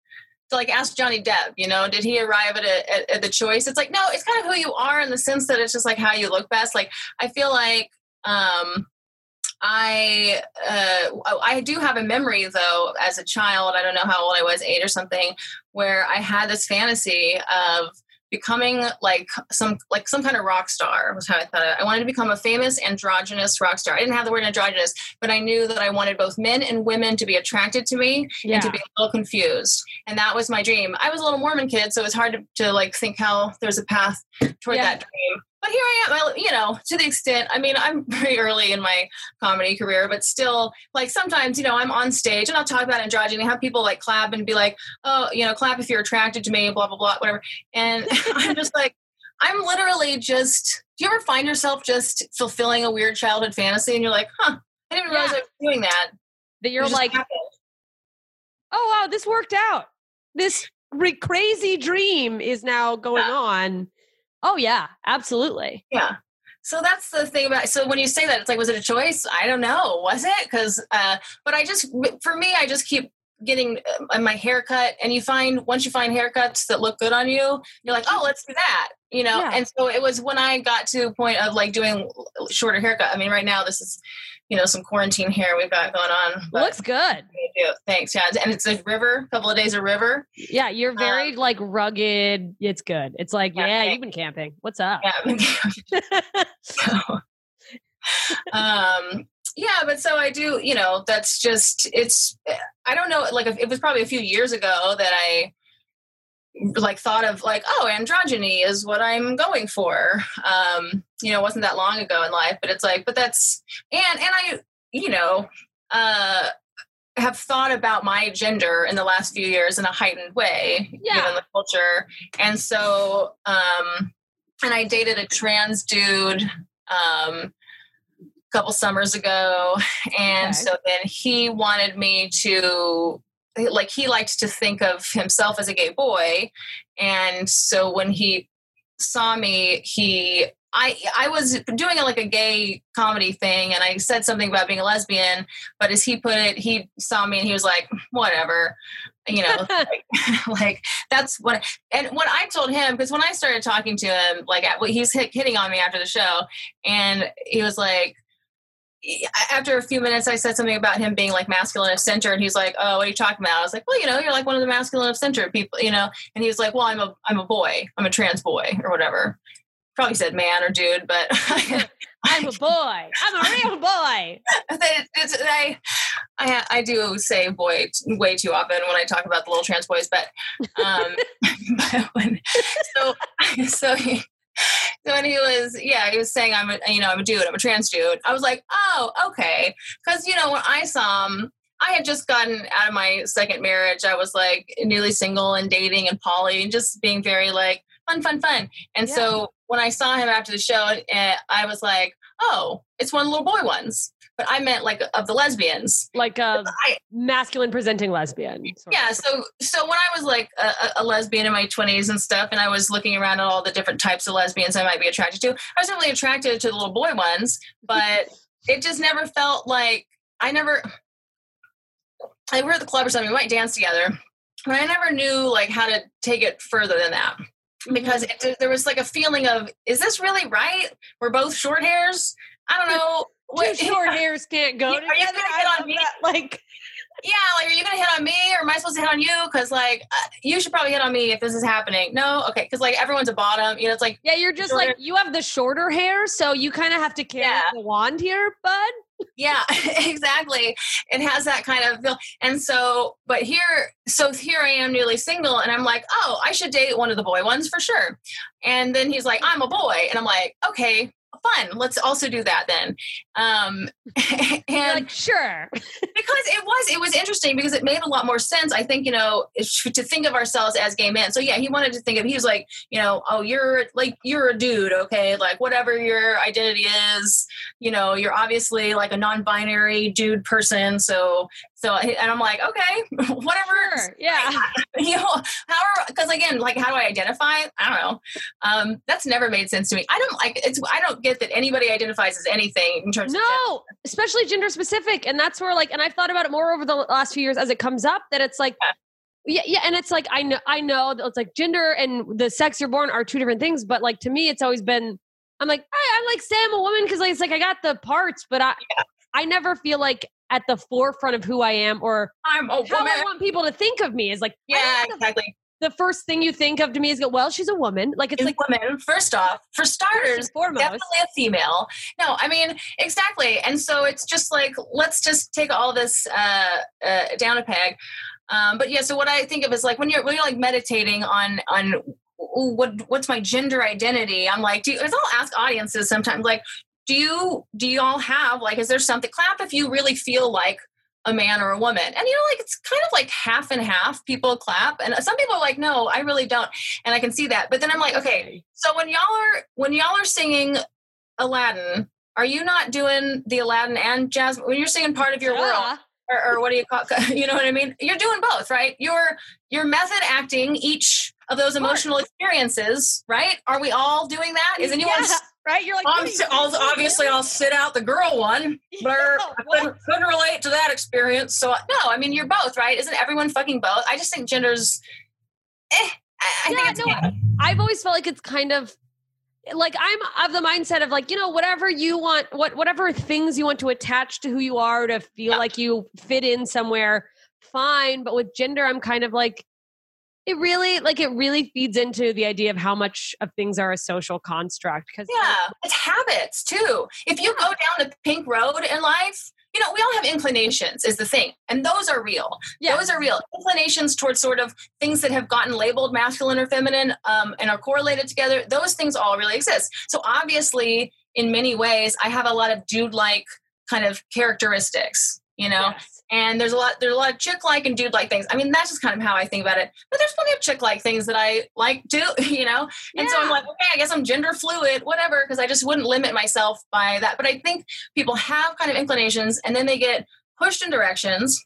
Like ask Johnny Depp, you know, did he arrive at, a, at, at the choice? It's like no, it's kind of who you are in the sense that it's just like how you look best. Like I feel like um, I uh, I do have a memory though as a child. I don't know how old I was, eight or something, where I had this fantasy of becoming like some like some kind of rock star was how I thought it. I wanted to become a famous androgynous rock star. I didn't have the word androgynous, but I knew that I wanted both men and women to be attracted to me Yeah, and to be a little confused. And that was my dream. I was a little Mormon kid, so it was hard to, to like think how there's a path toward Yeah. that dream. But here I am, I, you know, to the extent, I mean, I'm very early in my comedy career, but still, like sometimes, you know, I'm on stage and I'll talk about androgyny, and have people like clap and be like, oh, you know, clap if you're attracted to me, blah, blah, blah, whatever. And I'm just like, I'm literally just, do you ever find yourself just fulfilling a weird childhood fantasy and you're like, huh, I didn't realize Yeah. I was doing that. that you're like, oh wow, this worked out. This re- crazy dream is now going Yeah. on. Oh yeah, absolutely. Yeah. So that's the thing about. So when you say that, it's like, was it a choice? I don't know. Was it? Because, uh, but I just, for me, I just keep getting uh, my haircut, and you find once you find haircuts that look good on you, you're like, oh, let's do that. You know. Yeah. And so it was when I got to a point of like doing shorter haircut. I mean, right now this is, you know, some quarantine hair we've got going on. Looks good. Thanks. Yeah, and it's a river. A couple of days of river. Yeah, you're very like rugged. It's good. It's like, Yeah, yeah, you've been camping. What's up? Yeah. So, um, yeah, but so I do, you know, that's just, it's, I don't know, like it was probably a few years ago that I like thought of like, oh, androgyny is what I'm going for. Um, you know, it wasn't that long ago in life, but it's like, but that's, and, and I, you know, uh, have thought about my gender in the last few years in a heightened way, Yeah. given the culture. And so, um, and I dated a trans dude um, couple summers ago, and Okay. so then he wanted me to like he liked to think of himself as a gay boy, and so when he saw me, he I I was doing like a gay comedy thing, and I said something about being a lesbian, but as he put it, he saw me and he was like, whatever, you know, like, like that's what. And what I told him because when I started talking to him, like at- he's hit, hitting on me after the show, and he was like. After a few minutes, I said something about him being like masculine of center, and he's like, "Oh, what are you talking about?" I was like, "Well, you know, you're like one of the masculine of center people, you know." And he was like, "Well, I'm a I'm a boy, I'm a trans boy, or whatever." Probably said man or dude, but I'm a boy. I'm a real boy. I, I I do say boy way too often when I talk about the little trans boys, but um, but when, so so he. So when he was, yeah, he was saying I'm a, you know, I'm a dude, I'm a trans dude. I was like, oh, okay, because you know when I saw him, I had just gotten out of my second marriage. I was like newly single and dating and poly and just being very like fun, fun, fun. And Yeah. so when I saw him after the show, uh, I was like, oh, it's one of the little boy ones. But I meant like of the lesbians. Like a I, masculine presenting lesbian. yeah. of. So so when I was like a, a- lesbian in my twenties and stuff, and I was looking around at all the different types of lesbians I might be attracted to, I was really attracted to the little boy ones, but it just never felt like I never. I were at the club or something. We might dance together, but I never knew like how to take it further than that mm-hmm. because it, there was like a feeling of is this really right? We're both short hairs. I don't know. Two short hairs can't go Are you together. gonna hit on me? that. Like, yeah, like, are you gonna hit on me, or am I supposed to hit on you? Because like, uh, you should probably hit on me if this is happening. No, okay, because like everyone's a bottom. You know, it's like yeah, you're just Shorter- like you have the shorter hair, so you kind of have to carry Yeah. the wand here, bud. yeah, exactly. It has that kind of feel. And so, but here, so here I am, newly single, and I'm like, oh, I should date one of the boy ones for sure. And then he's like, I'm a boy, and I'm like, okay. Fun. Let's also do that then. Um, and like, sure. because it was it was interesting because it made a lot more sense i think you know to think of ourselves as gay men so yeah he wanted to think of he was like you know oh you're like you're a dude okay like whatever your identity is you know you're obviously like a non-binary dude person so so and i'm like okay whatever Sure. Yeah. you know however because again like how do i identify i don't know um that's never made sense to me i don't like it's i don't get that anybody identifies as anything in terms No, especially gender specific. And that's where like, and I've thought about it more over the last few years as it comes up that it's like, yeah, yeah. And it's like, I know, I know that it's like gender and the sex you're born are two different things. But like, to me, it's always been, I'm like, I, I like say I'm a woman because like, it's like I got the parts, but I, I never feel like at the forefront of who I am or i'm a how woman I want people to think of me is like, yeah exactly the first thing you think of to me is go, well, she's a woman. Like, it's like, women first off for starters foremost. definitely a female no i mean exactly and so it's just like let's just take all this uh, uh, down a peg um, but yeah so what i think of is like when you're when you're like meditating on on ooh, what what's my gender identity i'm like do you, i'll ask audiences sometimes like do you do you all have like is there something clap if you really feel like a man or a woman. And you know like it's kind of like half and half people clap. And some people are like no i really don't. And i can see that. But then i'm like okay so when y'all are when y'all are singing aladdin are you not doing the aladdin and jasmine? When you're singing part of your world or, or what do you call you know what i mean? You're doing both right? You're you're method acting each of those emotional experiences right? Are we all doing that? Is anyone Yeah, right? You're like, I'm what are s- you I'll, doing? obviously I'll sit out the girl one, but Yeah, I couldn't, couldn't relate to that experience. So no, I mean you're both right. Isn't everyone fucking both? I just think gender's. Eh, I, I Yeah, think it's no, I've always felt like it's kind of like I'm of the mindset of like, you know, whatever you want, what whatever things you want to attach to who you are to feel Yeah. like you fit in somewhere, fine. But with gender, I'm kind of like it really like it really feeds into the idea of how much of things are a social construct. Because yeah, it's habits too. If you go down the pink road in life. You know, we all have inclinations, is the thing, and those are real. Yeah. Those are real inclinations towards sort of things that have gotten labeled masculine or feminine um, and are correlated together. Those things all really exist. So obviously, in many ways, I have a lot of dude-like kind of characteristics. You know. Yes. And there's a lot there's a lot of chick like and dude like things. I mean, that's just kind of how I think about it. But there's plenty of chick like things that I like too, you know. And so I'm like, okay, I guess I'm gender fluid, whatever, because I just wouldn't limit myself by that. But I think people have kind of inclinations and then they get pushed in directions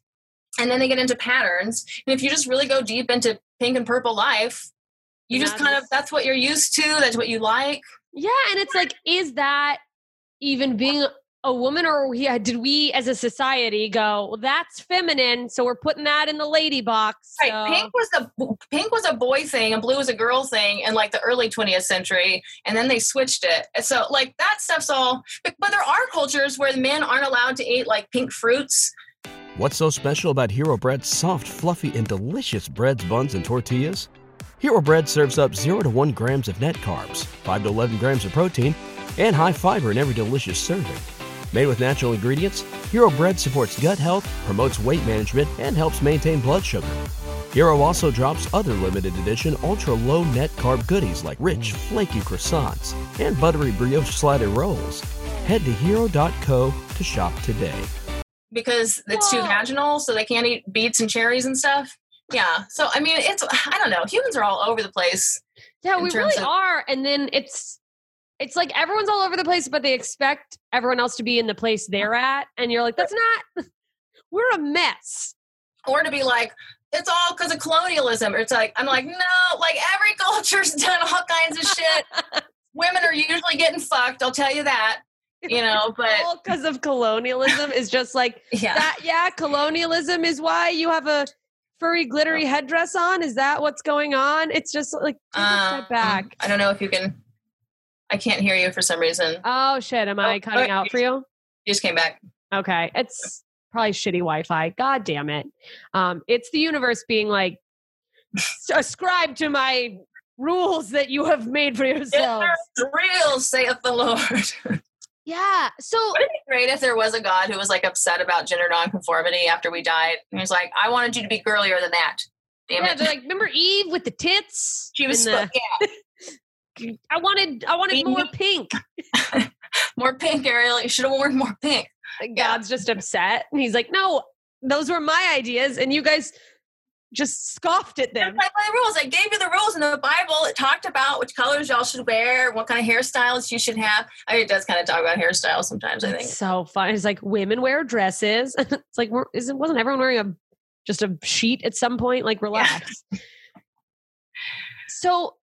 and then they get into patterns. And if you just really go deep into pink and purple life, you Yeah, just kind of that's what you're used to, that's what you like. Yeah, and it's like, is that even being a woman, or we, uh, did we as a society go, well, that's feminine, so we're putting that in the lady box? Right. Pink was a pink was a boy thing and blue was a girl thing in like the early 20th century, and then they switched it. So like that stuff's all. But, but there are cultures where men aren't allowed to eat like pink fruits. What's so special about Hero Bread's soft, fluffy, and delicious breads, buns, and tortillas? Hero Bread serves up 0 to 1 grams of net carbs, 5 to 11 grams of protein, and high fiber in every delicious serving. Made with natural ingredients, Hero Bread supports gut health, promotes weight management, and helps maintain blood sugar. Hero also drops other limited edition ultra low net carb goodies like rich, flaky croissants and buttery brioche slider rolls. Head to hero.co to shop today. because it's too Whoa. vaginal, so they can't eat beets and cherries and stuff. Yeah. So I mean, it's I don't know. Humans are all over the place. Yeah, we really of- are. And then it's it's like everyone's all over the place, but they expect everyone else to be in the place they're at. And you're like, that's not we're a mess. Or to be like, it's all because of colonialism. Or it's like I'm like, no, like every culture's done all kinds of shit. Women are usually getting fucked. I'll tell you that. You know, but all because of colonialism is just like yeah. that yeah, colonialism is why you have a furry glittery headdress on. Is that what's going on? It's just like take a Um, step back. I don't know if you can. I can't hear you for some reason. Oh shit, am I Oh, cutting oh, out for you? You just came back. Okay. It's probably shitty Wi-Fi. God damn it. Um, it's the universe being like, "S- ascribe to my rules that you have made for yourself. Real, saith the Lord. Yeah. So wouldn't it be great if there was a God who was like upset about gender nonconformity after we died? And he was like, I wanted you to be girlier than that. Damn yeah, it. they're like, remember Eve with the tits? she was the- yeah, I wanted I wanted more pink. more pink, Ariel. You should have worn more pink. God's just upset. And he's like, no, those were my ideas, and you guys just scoffed at them. That's my rules. I gave you the rules in the Bible. It talked about which colors y'all should wear, what kind of hairstyles you should have. I mean, it does kind of talk about hairstyles sometimes, I think. It's so fun. It's like women wear dresses. it's like, isn't wasn't everyone wearing a just a sheet at some point? Like, relax. so,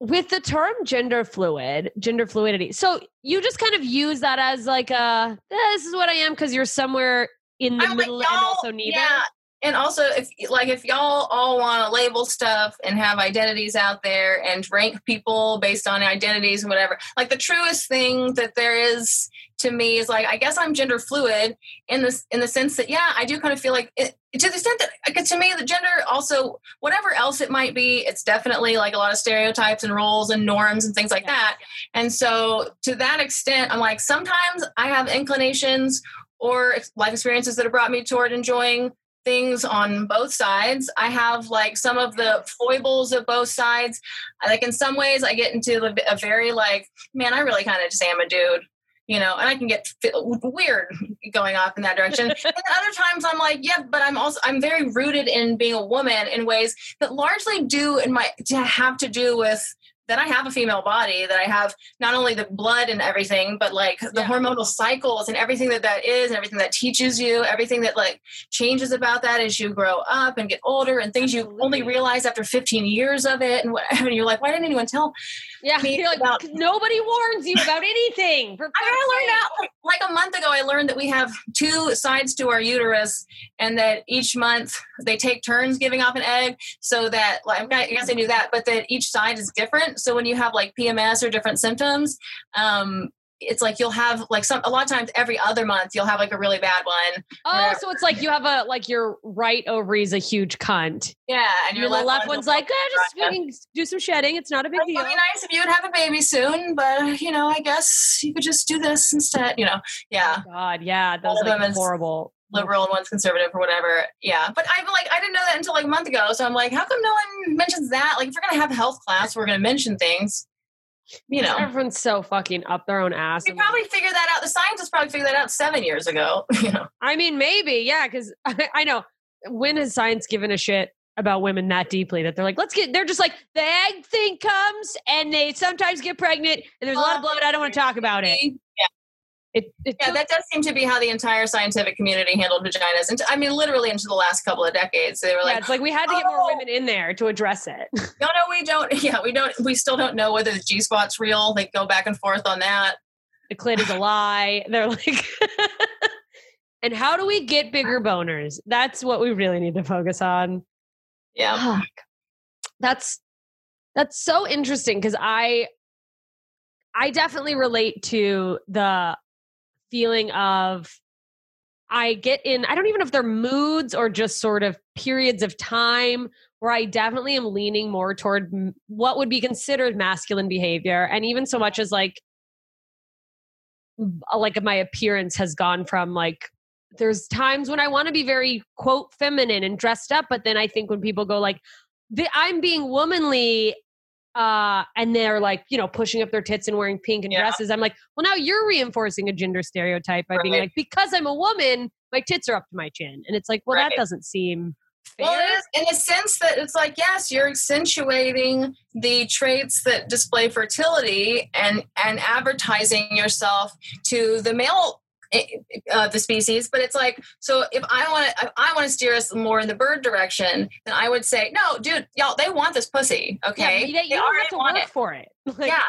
with the term gender fluid, gender fluidity, so you just kind of use that as like a "Eh, this is what I am because you're somewhere in the I'm like, middle and also neither. Yeah. And also, if like if y'all all want to label stuff and have identities out there and rank people based on identities and whatever, like the truest thing that there is to me is like I guess I'm gender fluid in this in the sense that yeah, I do kind of feel like it, to the extent that to me the gender also whatever else it might be, it's definitely like a lot of stereotypes and roles and norms and things like Yeah. that. And so to that extent, I'm like sometimes I have inclinations or life experiences that have brought me toward enjoying things on both sides. I have like some of the foibles of both sides. Like in some ways, I get into the, a very like, man, I really kind of just am a dude, you know, and I can get weird going off in that direction. and other times, I'm like, yeah, but I'm also I'm very rooted in being a woman in ways that largely do in my to have to do with that I have a female body, that I have not only the blood and everything, but like the Yeah. hormonal cycles and everything that that is, and everything that teaches you, everything that like changes about that as you grow up and get older, and things you only realize after 15 years of it, and whatever. And you're like, why didn't anyone tell? Yeah, me you're like, about- nobody warns you about anything. For I learned out like, like a month ago. I learned that we have two sides to our uterus, and that each month they take turns giving off an egg. So that, like, I guess I knew that, but that each side is different. So when you have like PMS or different symptoms, um, it's like you'll have like some a lot of times every other month you'll have like a really bad one. Oh, so it's like you have a like your right ovary is a huge cunt. Yeah, and And your left one one's like, eh, just fucking do some shedding. It's not a big It would deal. be nice if you would have a baby soon, but you know, I guess you could just do this instead. You know, yeah. Oh God, yeah, those them like horrible. Liberal and one's conservative or whatever. Yeah. But I'm like, I didn't know that until like a month ago. So I'm like, how come no one mentions that? Like, if we're going to have a health class, we're going to mention things. you know, Everyone's so fucking up their own ass. we probably figured that out. The scientists probably figured that out seven years ago. You know, I mean, maybe, yeah, because I, I know when has science given a shit about women that deeply that they're like, let's get, they're just like, the egg thing comes and they sometimes get pregnant and there's a lot of blood. I don't want to talk about it. It, it Yeah, took- that does seem to be how the entire scientific community handled vaginas. And I mean, literally into the last couple of decades, they were yeah, like, it's like we had to get more "Oh." women in there to address it. no, no, we don't. Yeah, we don't. We still don't know whether the G spot's real. They go back and forth on that. the clit is a lie. They're like, and how do we get bigger boners? That's what we really need to focus on. Yeah. That's that's so interesting because I I definitely relate to the feeling of I get in I don't even know if they're moods or just sort of periods of time where I definitely am leaning more toward what would be considered masculine behavior and even so much as like like my appearance has gone from like there's times when I want to be very quote feminine and dressed up, but then I think when people go like, "I'm being womanly," uh, and they're like, you know, pushing up their tits and wearing pink and Yeah. dresses, I'm like, well, now you're reinforcing a gender stereotype by being like, because I'm a woman, my tits are up to my chin, and it's like, well, Right. that doesn't seem fair. Well, in a sense that it's like, yes, you're accentuating the traits that display fertility and and advertising yourself to the male uh, the species. But it's like, so if I want to, I want to steer us more in the bird direction, then I would say, no, dude, y'all, they want this pussy, okay? yeah, you, they you don't already have to want work it. for it. Like, yeah.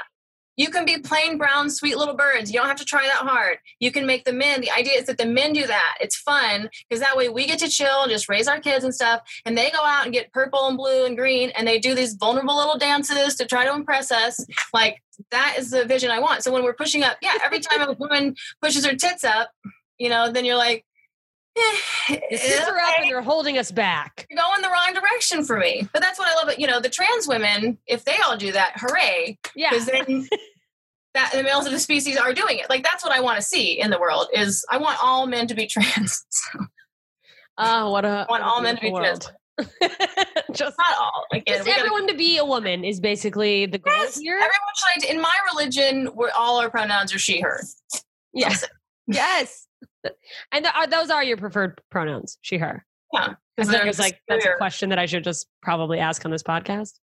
You can be plain brown, sweet little birds. You don't have to try that hard. You can make the men. The idea is that the men do that. It's fun because that way we get to chill, and just raise our kids and stuff. And they go out and get purple and blue and green and they do these vulnerable little dances to try to impress us. Like that is the vision I want. So when we're pushing up, yeah, every time a woman pushes her tits up, you know, then you're like, the eh, are up okay and they're holding us back. you're going the wrong direction for me. But that's what I love. You know, the trans women, if they all do that, hooray! Yeah, Because then that the males of the species are doing it. Like that's what I want to see in the world. Is I want all men to be trans. oh, what a I want all men to be beautiful trans. just Not all. Again, Just we gotta- everyone to be a woman is basically the goal Yes, here. everyone should. In my religion, we're all our pronouns are she/her. yes, yes. And th- are, those are your preferred pronouns, she, her. Yeah, I think it's like that's a question that I should just probably ask on this podcast.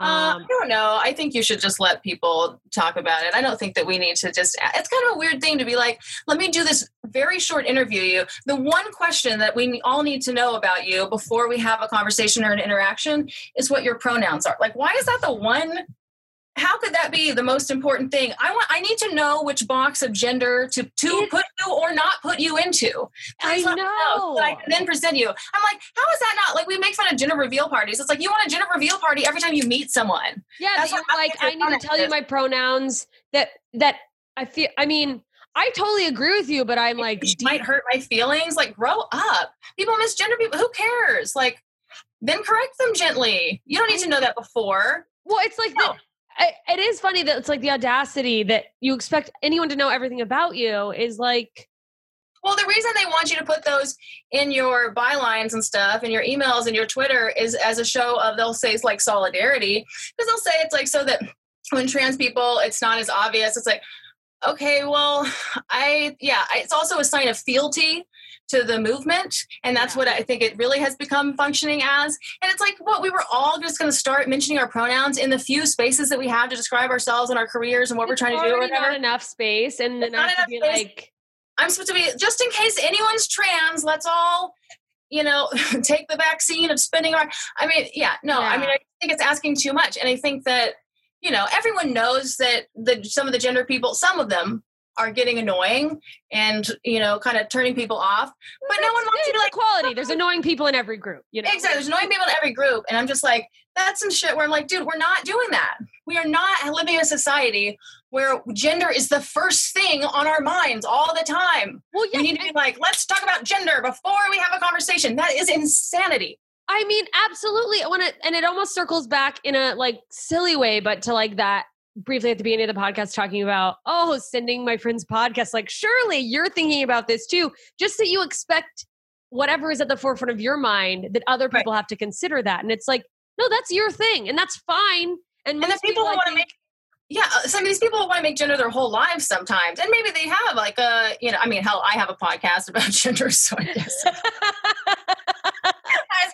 Uh, Um, I don't know. I think you should just let people talk about it. I don't think that we need to just. It's kind of a weird thing to be like, let me do this very short interview. You. The one question that we all need to know about you before we have a conversation or an interaction is what your pronouns are. Like, why is that the one? How could that be the most important thing? I want. I need to know which box of gender to to It- put you or not put you into. I Please let me so I know. can then present you. I'm like, how is that not like we make fun of gender reveal parties? It's like you want a gender reveal party every time you meet someone. yeah, that's that like I need to tell you my pronouns. That that I feel. I mean, I totally agree with you, but I'm like, It might hurt my feelings. Like, grow up. People misgender people. Who cares? Like, then correct them gently. You don't need to know that before. well, it's like No. the, I, it is funny that it's like the audacity that you expect anyone to know everything about you is like Well, the reason they want you to put those in your bylines and stuff, and your emails and your Twitter, is as a show of they'll say it's like solidarity because they'll say it's like so that when trans people, it's not as obvious. It's like, okay, well, I yeah, it's also a sign of fealty to the movement, and that's Yeah. what I think it really has become functioning as. And it's like, what we were all just going to start mentioning our pronouns in the few spaces that we have to describe ourselves and our careers and what we're trying to do or whatever. Not enough space, and It's not have to enough be space. like. I'm supposed to be just in case anyone's trans. Let's all, you know, take the vaccine of spending our. I mean, yeah, no, I mean, I think it's asking too much, and I think that you know everyone knows that the some of the gender people, some of them are getting annoying and you know kind of turning people off, but no one wants to be like equality. There's annoying people in every group. You know, Exactly. There's annoying people in every group. And I'm just like, that's some shit where I'm like, dude, we're not doing that. We are not living in a society where gender is the first thing on our minds all the time. Well, yeah, We need to be like, let's talk about gender before we have a conversation. That is insanity. I mean, absolutely. When it and it almost circles back in a like silly way, but to like that briefly at the beginning of the podcast talking about oh sending my friends podcast like surely you're thinking about this too just that you expect whatever is at the forefront of your mind that other Right. people have to consider that and it's like no that's your thing and that's fine and, And the most people want to make yeah, uh, some of these people want to make gender their whole lives sometimes, and maybe they have like a, you know, I mean, hell, I have a podcast about gender, so I guess I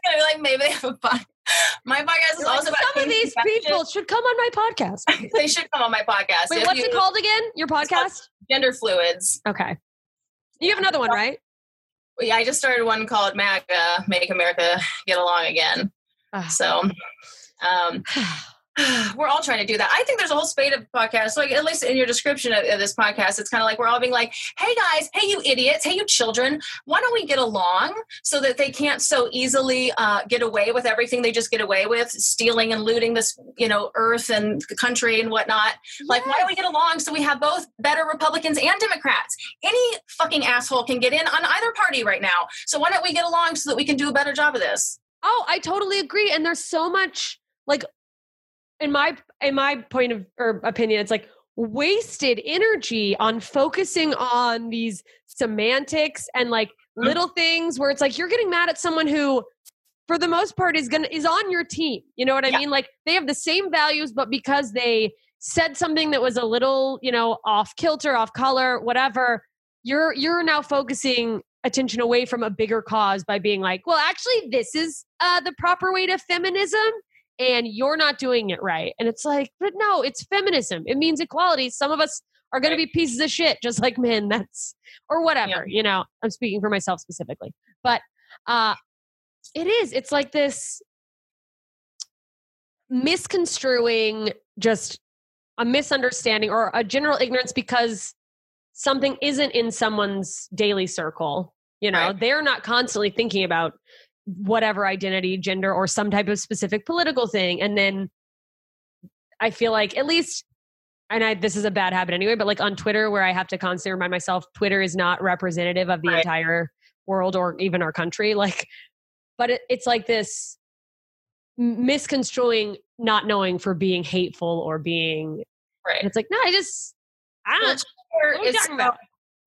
gonna be like, maybe they have a podcast. My podcast is You're like, also about some of these people should come on my podcast. they should come on my podcast. Wait, If what's you- it called again? Your podcast? Gender fluids. Okay. You have another one, right? Yeah, I just started one called MAGA, Make America Get Along Again. So, um, we're all trying to do that. I think there's a whole spate of podcasts. Like at least in your description of, of this podcast, it's kind of like we're all being like, "Hey guys, hey you idiots, hey you children, why don't we get along so that they can't so easily uh, get away with everything they just get away with, stealing and looting this, you know, earth and the country and whatnot. Like, why don't we get along so we have both better Republicans and Democrats? Any fucking asshole can get in on either party right now. So why don't we get along so that we can do a better job of this? Oh, I totally agree. And there's so much like in my in my point of or opinion, it's like wasted energy on focusing on these semantics and like little things where it's like you're getting mad at someone who for the most part is gonna is on your team. You know what I Yeah. mean? Like they have the same values, but because they said something that was a little, you know, off kilter, off color, whatever, you're you're now focusing attention away from a bigger cause by being like, well, actually, this is uh, the proper way to feminism, and you're not doing it right. And it's like, but no, it's feminism. It means equality. Some of us are going to be pieces of shit, just like men. That's or whatever. You know, I'm speaking for myself specifically, but uh, it is. It's like this misconstruing just a misunderstanding or a general ignorance because something isn't in someone's daily circle. You know, Right. they're not constantly thinking about whatever identity, gender, or some type of specific political thing. And then I feel like, at least, and I, this is a bad habit anyway, but like on Twitter, where I have to constantly remind myself Twitter is not representative of the Right. entire world or even our country. Like, but it, it's like this misconstruing not knowing for being hateful or being Right. it's like no i just ah, i don't Twitter, what are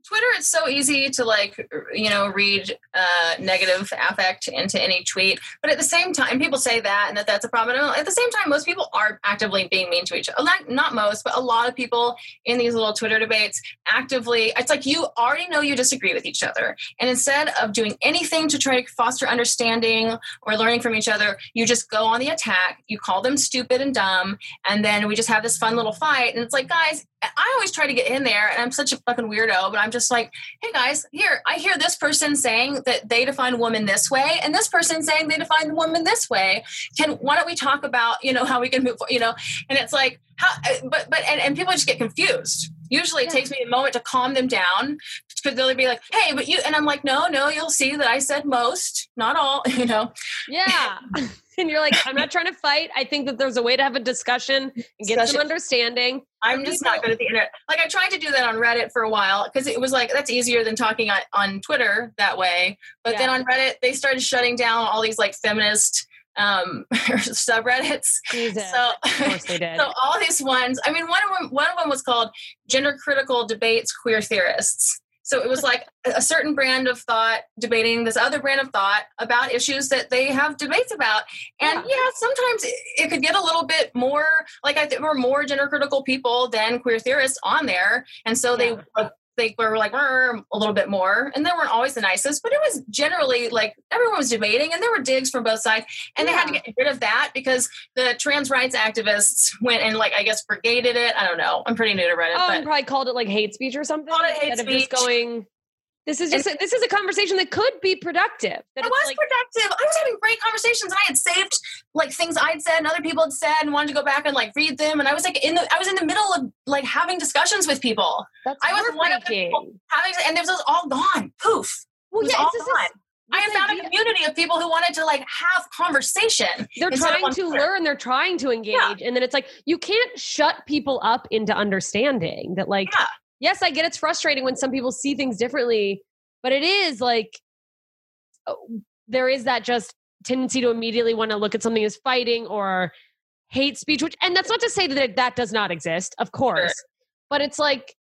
Twitter, it's so easy to like, you know, read uh, negative affect into any tweet. But at the same time, people say that and that that's a problem. At the same time, most people are actively being mean to each other. Not most, but a lot of people in these little Twitter debates actively, it's like you already know you disagree with each other. And instead of doing anything to try to foster understanding or learning from each other, you just go on the attack. You call them stupid and dumb. And then we just have this fun little fight. And it's like, guys, I always try to get in there, and I'm such a fucking weirdo, but I'm just like, hey guys, here, I hear this person saying that they define woman this way, and this person saying they define the woman this way. Can why don't we talk about you know how we can move, you know? And it's like, how, uh, but but and, and people just get confused. Usually, it takes me a moment to calm them down because they'll be like, hey, but you, and I'm like, no, no, you'll see that I said most, not all, you know. yeah and you're like i'm not trying to fight i think that there's a way to have a discussion and get some understanding I'm just not good at the internet. Like I tried to do that on Reddit for a while because it was like that's easier than talking on, on Twitter that way. But then on Reddit, they started shutting down all these like feminist um, subreddits. Jesus. So, of course they did so all these ones. I mean, one of them one of them was called Gender Critical Debates Queer Theorists. So it was like a certain brand of thought debating this other brand of thought about issues that they have debates about. And Yeah. yeah, sometimes it, it could get a little bit more like I think there were more gender critical people than queer theorists on there, and so Yeah. they were like a little bit more, and they weren't always the nicest, but it was generally like everyone was debating, and there were digs from both sides, and they had to get rid of that because the trans rights activists went and like I guess brigaded it. I don't know. I'm pretty new to Reddit, oh but and probably called it like hate speech or something Called it hate instead of just speech. going this is just a, this is a conversation that could be productive that it was like, productive. I was having great conversations, and I had saved like things I'd said and other people had said, and wanted to go back and like read them. And I was like in the I was in the middle of like having discussions with people, that's I was one of the people having, and there was all gone, poof. well it yeah it's just gone. I this found a community of people who wanted to like have conversation. they're trying to learn they're trying to engage and then it's like you can't shut people up into understanding that like Yeah. Yes i get it's frustrating when some people see things differently but it is like uh, there is that just tendency to immediately want to look at something as fighting or hate speech which and that's not to say that that does not exist of course but it's like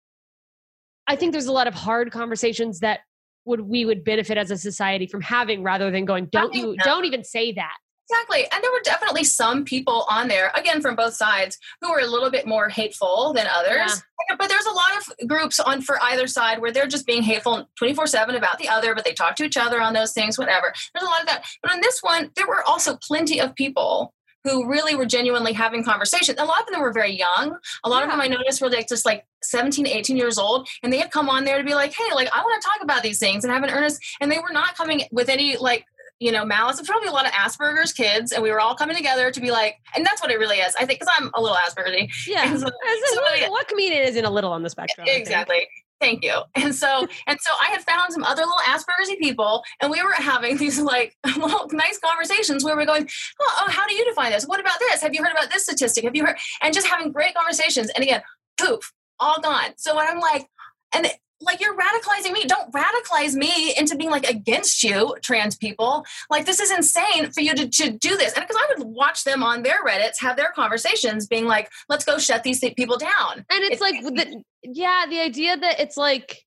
i think there's a lot of hard conversations that would we would benefit as a society from having rather than going don't you don't even say that Exactly. And there were definitely some people on there, again, from both sides, who were a little bit more hateful than others. But there's a lot of groups on for either side where they're just being hateful 24 7 about the other, but they talk to each other on those things, whatever. There's a lot of that. But on this one, there were also plenty of people who really were genuinely having conversations. A lot of them were very young. A lot of them I noticed were like just like 17, 18 years old. And they had come on there to be like, hey, like I want to talk about these things and have an earnest. And they were not coming with any like you know, malice. It's probably a lot of Asperger's kids, and we were all coming together to be like, and that's what it really is. I think because I'm a little Aspergery. Yeah. So- So what, what comedian isn't a little on the spectrum? Exactly. Thank you. And so, and so I had found some other little Aspergersy people, and we were having these like little nice conversations where we're going, oh, oh, how do you define this? What about this? Have you heard about this statistic? Have you heard? And just having great conversations. And again, poof, all gone. So when I'm like, and like you're radicalizing me. Don't radicalize me into being like against you, trans people. Like this is insane for you to, to do this. And because I would watch them on their Reddits have their conversations, being like, let's go shut these people down. And it's, like, the, yeah, the idea that it's like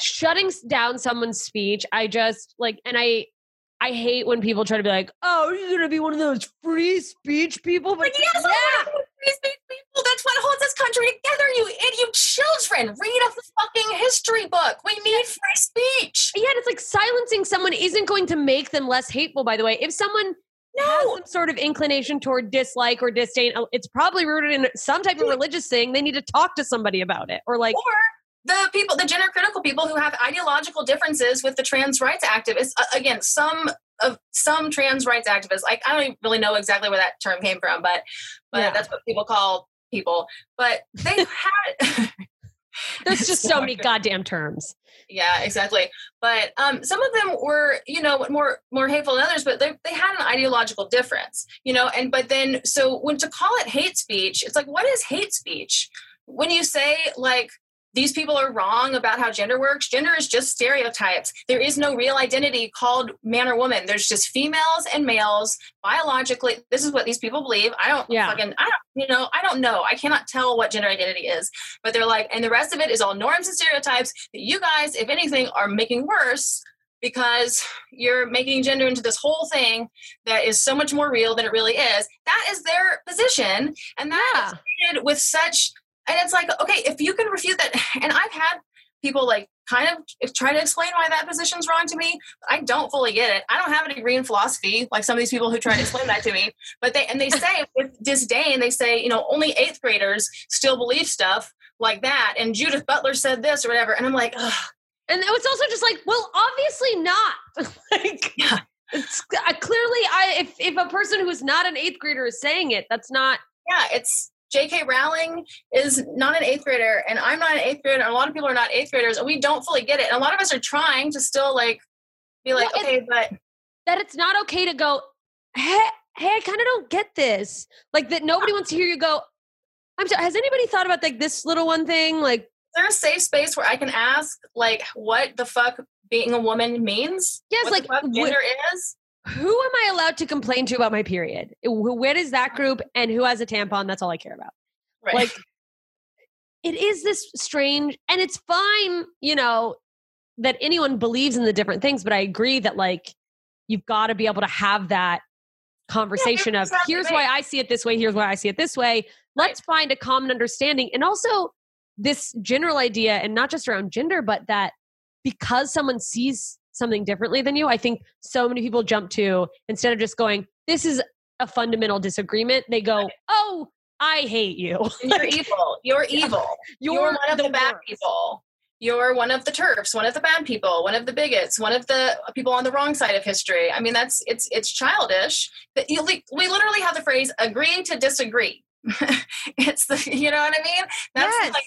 shutting down someone's speech. I just like, and I, I hate when people try to be like, "Oh, you're gonna be one of those free speech people." But Like, yes, I speech people. That's what holds this country together, you idiot children. Read a fucking history book. We need free speech. yeah, it's like silencing someone isn't going to make them less hateful. By the way, if someone has No. some sort of inclination toward dislike or disdain, uh, it's probably rooted in some type of religious thing. They need to talk to somebody about it, or like, Or the people, the gender critical people who have ideological differences with the trans rights activists. Uh, again, some of some trans rights activists. Like I don't really know exactly where that term came from, but but Yeah. that's what people call people. But they had. there's just so many goddamn terms. Yeah, exactly. But um, some of them were, you know, more more hateful than others. But they they had an ideological difference, you know. And but then so when to call it hate speech, it's like what is hate speech? When you say like these people are wrong about how gender works. Gender is just stereotypes. There is no real identity called man or woman. There's just females and males biologically. This is what these people believe. I don't Yeah. fucking, I don't, you know, I don't know. I cannot tell what gender identity is. But they're like, and the rest of it is all norms and stereotypes that you guys, if anything, are making worse because you're making gender into this whole thing that is so much more real than it really is. That is their position. And that is treated with such and it's like okay if you can refute that and i've had people like kind of try to explain why that position's wrong to me i don't fully get it i don't have a degree in philosophy like some of these people who try to explain that to me but they and they say with disdain they say you know only eighth graders still believe stuff like that and judith butler said this or whatever and i'm like Ugh. And it's also just like, well, obviously not. like, Yeah. it's uh, clearly, I if if a person who's not an eighth grader is saying it, that's not. yeah it's J.K. Rowling is not an eighth grader, and I'm not an eighth grader, and a lot of people are not eighth graders, and we don't fully get it. And a lot of us are trying to still like be like, Well, okay, but That it's not okay to go. Hey, hey, I kind of don't get this. Like that, nobody wants to hear you go. I'm sorry. Has anybody thought about like this little one thing? Like, is there a safe space where I can ask like what the fuck being a woman means? Yes, what like, the fuck gender is? Who am I allowed to complain to about my period? Wh- Where is that group, and who has a tampon? That's all I care about. Right. like it is this strange and it's fine you know that anyone believes in the different things but i agree that like you've got to be able to have that conversation of exactly here's right. why i see it this way here's why i see it this way let's find a common understanding and also this general idea and not just around gender but that because someone sees something differently than you i think so many people jump to instead of just going this is a fundamental disagreement they go oh i hate you You're evil. You're evil. You're, one of the, bad worst. people. You're one of the TERFs, one of the bad people, one of the bigots, one of the people on the wrong side of history. I mean, that's it's it's childish. But you, we literally have the phrase "agree to disagree." it's the you know what I mean. That's yes. like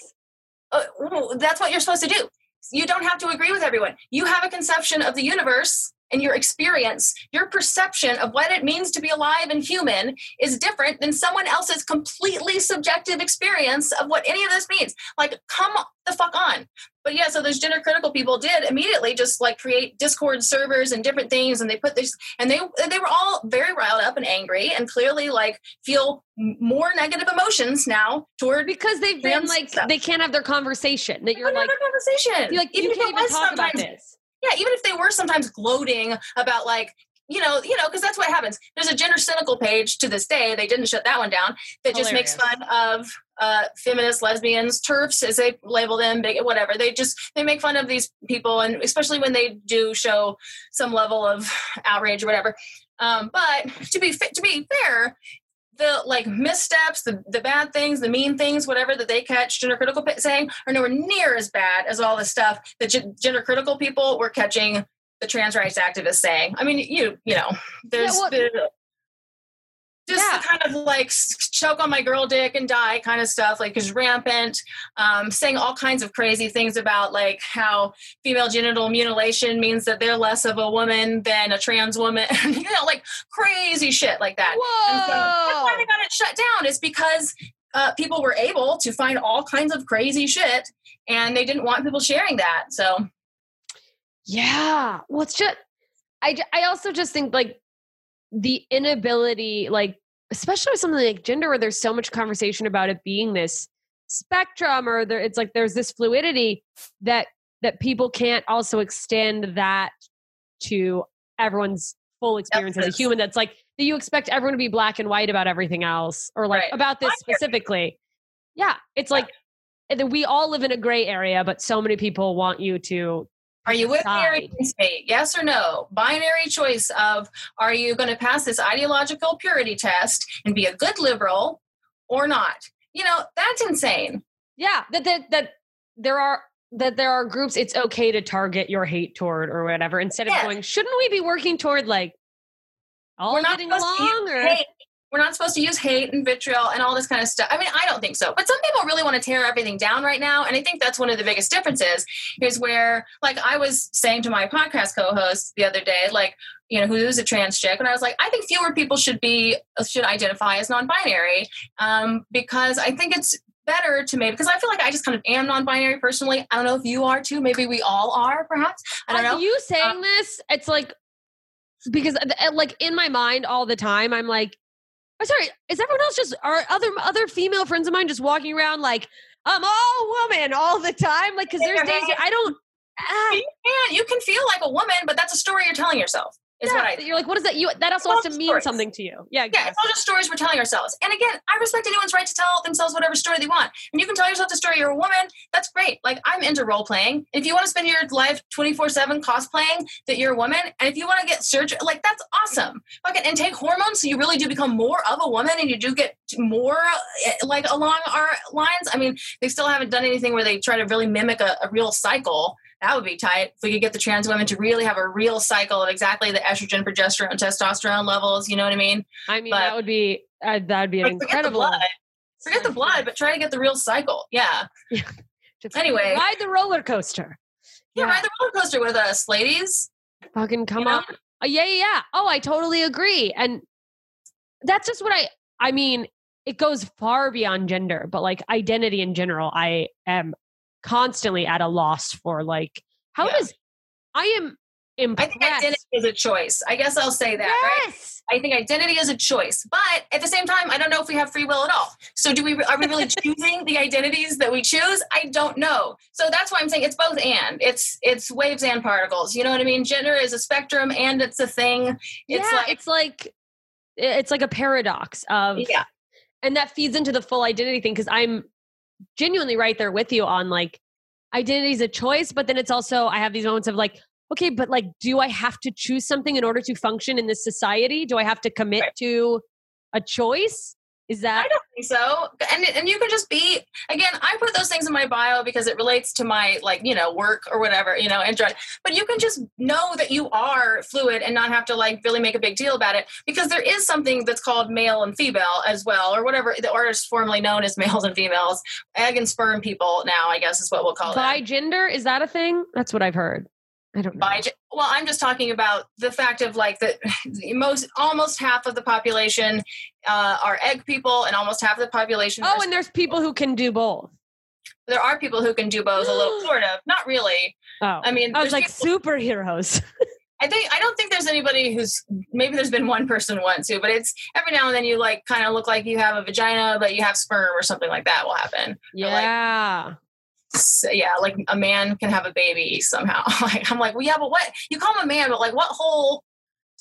uh, that's what you're supposed to do. You don't have to agree with everyone. You have a conception of the universe and your experience, your perception of what it means to be alive and human is different than someone else's completely subjective experience of what any of this means. Like, come the fuck on. But yeah, so those gender critical people did immediately just like create Discord servers and different things, and they put this, and they they were all very riled up and angry, and clearly like feel more negative emotions now toward because they've been like stuff. they can't have their conversation that you're like conversation. you're like even you can't even talk about this yeah, even if they were sometimes gloating about like you know, you know, because that's what happens. There's a gender cynical page to this day. They didn't shut that one down. That just makes fun of uh, feminists, lesbians, TERFs, as they label them, big, whatever. They just they make fun of these people, and especially when they do show some level of outrage or whatever. Um, but to be fa- to be fair, the like mm-hmm. missteps, the the bad things, the mean things, whatever that they catch gender critical saying are nowhere near as bad as all the stuff that gen- gender critical people were catching the trans rights activists saying. I mean, you you know, there's well- the just Yeah. the kind of like choke on my girl dick and die kind of stuff like is rampant um, saying all kinds of crazy things about like how female genital mutilation means that they're less of a woman than a trans woman you know like crazy shit like that and so that's why they got it shut down is because uh, people were able to find all kinds of crazy shit and they didn't want people sharing that so Yeah. Well, it's just, I, I also just think like the inability, like, especially with something like gender, where there's so much conversation about it being this spectrum or there, it's like there's this fluidity that, that people can't also extend that to everyone's full experience as a human. That's like, that you expect everyone to be black and white about everything else or like Right. about this Binary. specifically. Yeah. It's like, that we all live in a gray area, but so many people want you to Are you with me or against me? Yes or no? Binary choice of are you going to pass this ideological purity test and be a good liberal or not? You know, that's insane. Yeah, that that that there are that there are groups it's okay to target your hate toward or whatever instead of Yeah. going shouldn't we be working toward like all We're not getting along or hate. We're not supposed to use hate and vitriol and all this kind of stuff. I mean, I don't think so. But some people really want to tear everything down right now. And I think that's one of the biggest differences is where, like, I was saying to my podcast co host the other day, like, you know, who's a trans chick. And I was like, I think fewer people should be, should identify as non binary um, because I think it's better to maybe, because I feel like I just kind of am non binary personally. I don't know if you are too. Maybe we all are, perhaps. I don't know. you saying Um, this it's like because uh, uh, like in my mind all the time i'm like i'm sorry is everyone else just are other other female friends of mine just walking around like i'm all woman all the time like because there's days i don't ah, you can, you can feel like a woman, but that's a story you're telling yourself. Is yeah, what I you're like what is that you that also has to mean stories. something to you yeah Yeah, it's all just stories we're telling ourselves. And again, I respect anyone's right to tell themselves whatever story they want. And you can tell yourself the story you're a woman. That's great. Like I'm into role playing. If you want to spend your life 24 seven cosplaying that you're a woman, and if you want to get surgery, like that's awesome. Fucking and take hormones so you really do become more of a woman and you do get more eh, like along our lines. I mean, they still haven't done anything where they try to really mimic a, a real cycle. That would be tight if we could get the trans women to really have a real cycle of exactly the estrogen, progesterone, testosterone levels. You know what I mean? I mean, But- that would be uh, that would be Like, forget the incredible. blood. Forget the blood, but try to get the real cycle. Yeah. Just Anyway. ride the roller coaster. Yeah, ride the roller coaster with us, ladies. fucking come You on. Uh, yeah, yeah, yeah. Oh, I totally agree. And that's just what I. I mean, it goes far beyond gender, but like identity in general, I am constantly at a loss for like how Yeah. does I am I think identity is a choice. I guess I'll say that, right? yes. I think identity is a choice, but at the same time, I don't know if we have free will at all. So, do we are we really choosing the identities that we choose? I don't know. So that's why I'm saying it's both and. It's it's waves and particles. You know what I mean? Gender is a spectrum and it's a thing. It's yeah, like it's like it's like a paradox of yeah, and that feeds into the full identity thing because i'm genuinely right there with you on like identity is a choice but then it's also i have these moments of like okay but like do i have to choose something in order to function in this society do i have to commit Right. to a choice is I don't think so. And and you can just be again. I put those things in my bio because it relates to my like you know work or whatever you know. And but you can just know that you are fluid and not have to like really make a big deal about it because there is something that's called male and female as well, or whatever the artists formerly known as males and females, egg and sperm people. Now I guess is what we'll call bi it. gender is that a thing that's what i've heard i don't know. By well, I'm just talking about the fact of like that most almost half of the population uh, are egg people, and almost half of the population. oh and there's people who can do both. There are people who can do both a little sort of not really. Oh. I mean i was like people- superheroes. I think i don't think there's anybody who's maybe there's been one person once who but it's every now and then you like kind of look like you have a vagina but you have sperm or something like that will happen. Yeah. so, yeah like a man can have a baby somehow like i'm like well yeah but what you call him a man but like what hole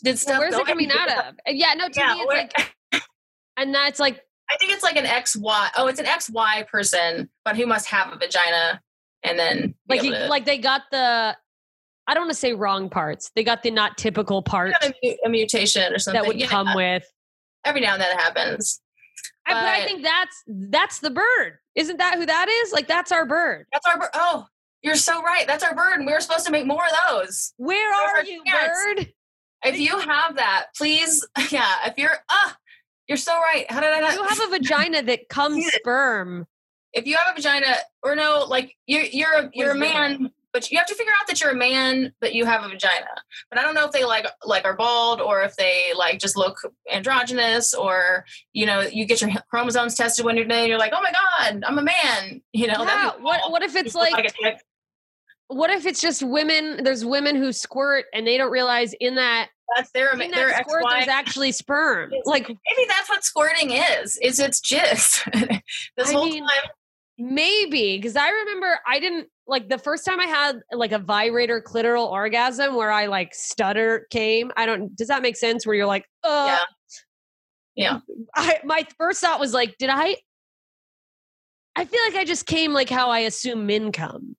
did stuff. Where's it coming out of? Yeah, no, to Yeah, me it's where- like and that's like I think it's like an XY. Oh, it's an XY person, but who must have a vagina and then like he, to- like they got the I don't want to say wrong parts. They got the not typical part a, a mutation or something that would Yeah, come with every now and then it happens. I, but I think that's that's the bird. Isn't that who that is? Like that's our bird. That's our bird. Oh, you're so right. That's our bird, and we were supposed to make more of those. Where Those are are you, parents. bird? If you have that, please, yeah. If you're, ah, you're so right. How did I not? You have a vagina that comes sperm. if you have a vagina, or no, like you're you're a, you're a man, but you have to figure out that you're a man, but you have a vagina. But I don't know if they like like are bald or if they like just look androgynous or you know you get your chromosomes tested when you're and you're like, oh my god, I'm a man. You know, yeah. What what if it's Just like chick. what if it's just women? There's women who squirt and they don't realize in that that's their in their that squirt there's actually sperm. Like Maybe that's what squirting is. Is it's jizz. this I whole mean, time. Maybe because I remember I didn't like the first time I had like a vibrator clitoral orgasm where I like stutter came. I don't. Does that make sense? Where you're like, uh, Yeah. Yeah. I my first thought was like, did I? I feel like I just came like how I assume men come.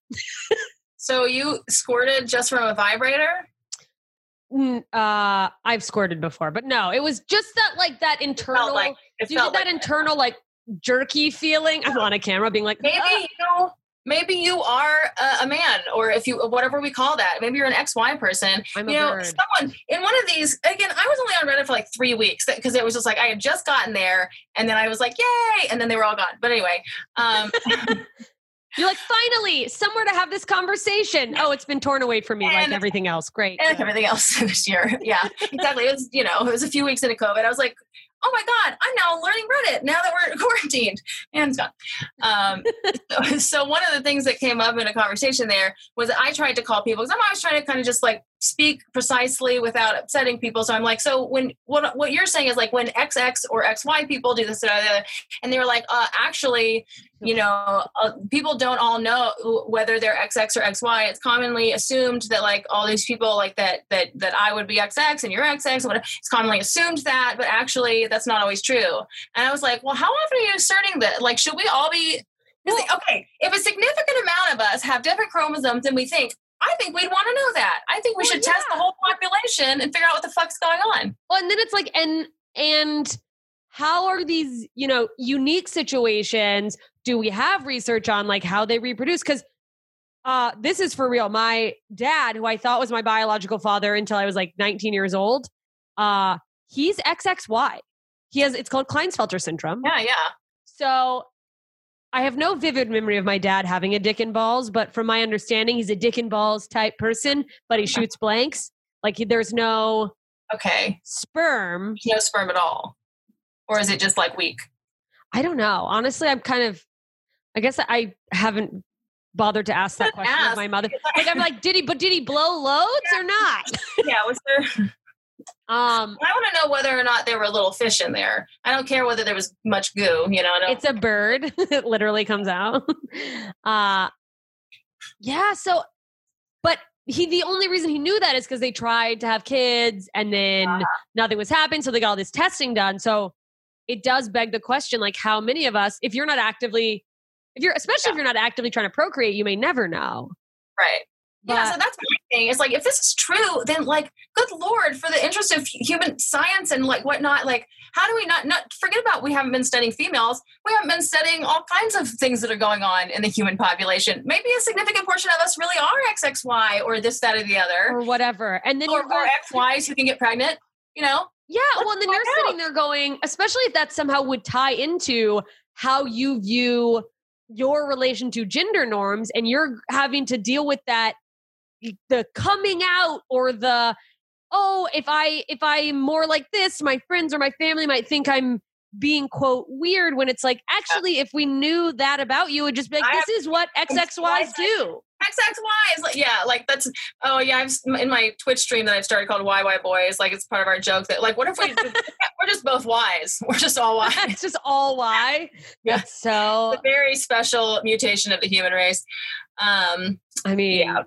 So you squirted just from a vibrator? Mm, Uh, I've squirted before, but no, it was just that like that internal. like- It you felt that like internal like jerky feeling? I'm on a camera being like, maybe "Ah." you know maybe you are a, a man or if you whatever we call that maybe you're an xy person I'm you know bird. someone in one of these again i was only on reddit for like three weeks because it was just like i had just gotten there and then i was like yay and then they were all gone but anyway um You're like, finally, somewhere to have this conversation. Oh, it's been torn away from me like everything else. Great. and everything else this year yeah exactly it was you know it was a few weeks into covid i was like oh my god i'm now learning reddit now that we're quarantined. And it's gone um, so, so one of the things that came up in a conversation there was i tried to call people because i'm always trying to kind of just like speak precisely without upsetting people. So i'm like so when what what you're saying is like when xx or xy people do this the other and they were like uh, actually you know uh, people don't all know whether they're xx or xy it's commonly assumed that like all these people like that that that i would be xx and you're xx or whatever. It's commonly assumed that but actually that's not always true. And i was like well how often are you asserting that? Like should we all be okay if a significant amount of us have different chromosomes than we think I think we'd want to know that. I think we Well, should test the whole population and figure out what the fuck's going on. Well, and then it's like, and and how are these, you know, unique situations? Do we have research on like how they reproduce? Because uh, this is for real. My dad, who I thought was my biological father until I was like 19 years old, uh, he's XXY. He has it's called Klinefelter syndrome. Yeah, yeah. So I have no vivid memory of my dad having a dick and balls, but from my understanding, he's a dick and balls type person, but he shoots blanks. Like he, there's no Okay. sperm. No sperm at all. Or is it just like weak? I don't know. Honestly, I'm kind of. I guess I haven't bothered to ask that question of my mother. Like I'm like, did he? But did he blow loads or not? yeah, was there Um, I want to know whether or not there were little fish in there. I don't care whether there was much goo, you know. It's a bird. it literally comes out. Uh, yeah. So, but he the only reason he knew that is because they tried to have kids and then Uh-huh. nothing was happening. So they got all this testing done. So it does beg the question, like how many of us, if you're not actively, if you're especially if you're not actively trying to procreate, you may never know. right. yeah, so that's thing. It's like if this is true, then like, good lord, for the interest of human science and like whatnot, like how do we not not forget about we haven't been studying females? We haven't been studying all kinds of things that are going on in the human population. Maybe a significant portion of us really are XXY or this, that, or the other, Or whatever. And then or, or XYs who can get pregnant. You know, Yeah, Let's well, and then you're sitting there going, especially if that somehow would tie into how you view your relation to gender norms, and you're having to deal with that, the coming out or the, oh, if I if I'm more like this, my friends or my family might think I'm being quote weird. When it's like, actually, if we knew that about you, it would just be like, this is what XXYs do. XXY is like yeah, like that's oh yeah. I've in my Twitch stream that I've started called YY Boys. Like it's part of our joke that like what if we we're just both Ys. We're just all Ys. it's just all why. Yeah. That's so. a very special mutation of the human race. Um, I mean, Yeah.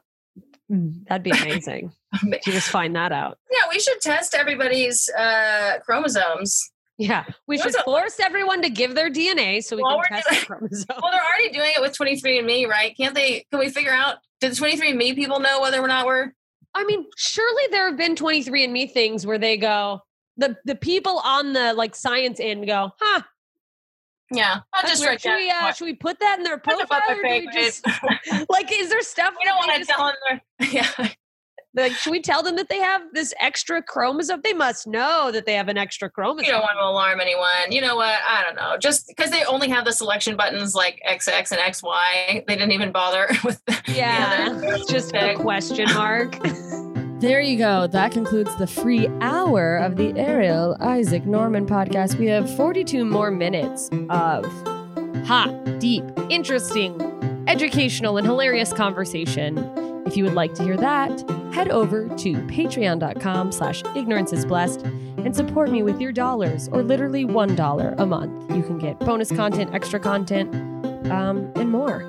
Mm, that'd be amazing. You just find that out. Yeah, we should test everybody's uh, chromosomes. Yeah, we should force everyone to give their DNA so we Well, can test doing- the chromosome. Well, they're already doing it with 23andMe, right? Can't they? Can we figure out? Did the 23andMe people know whether or not we're? I mean, surely there have been 23andMe things where they go, the the people on the like science end go, huh? Yeah, I'll just write should we, uh, should we put that in their profile? Or do just, like, is there stuff We don't want to tell them. Yeah, Like, should we tell them that they have this extra chromosome? They must know that they have an extra chromosome. you don't want to alarm anyone. You know what? I don't know. Just because they only have the selection buttons like XX and XY, they didn't even bother with. The, yeah, the other. just a question mark. There you go. That concludes the free hour of the Ariel Isaac Norman podcast. We have 42 more minutes of hot, deep, interesting, educational, and hilarious conversation. If you would like to hear that, head over to patreon.com slash ignorance is blessed and support me with your dollars or literally one dollar a month. You can get bonus content, extra content, um, and more.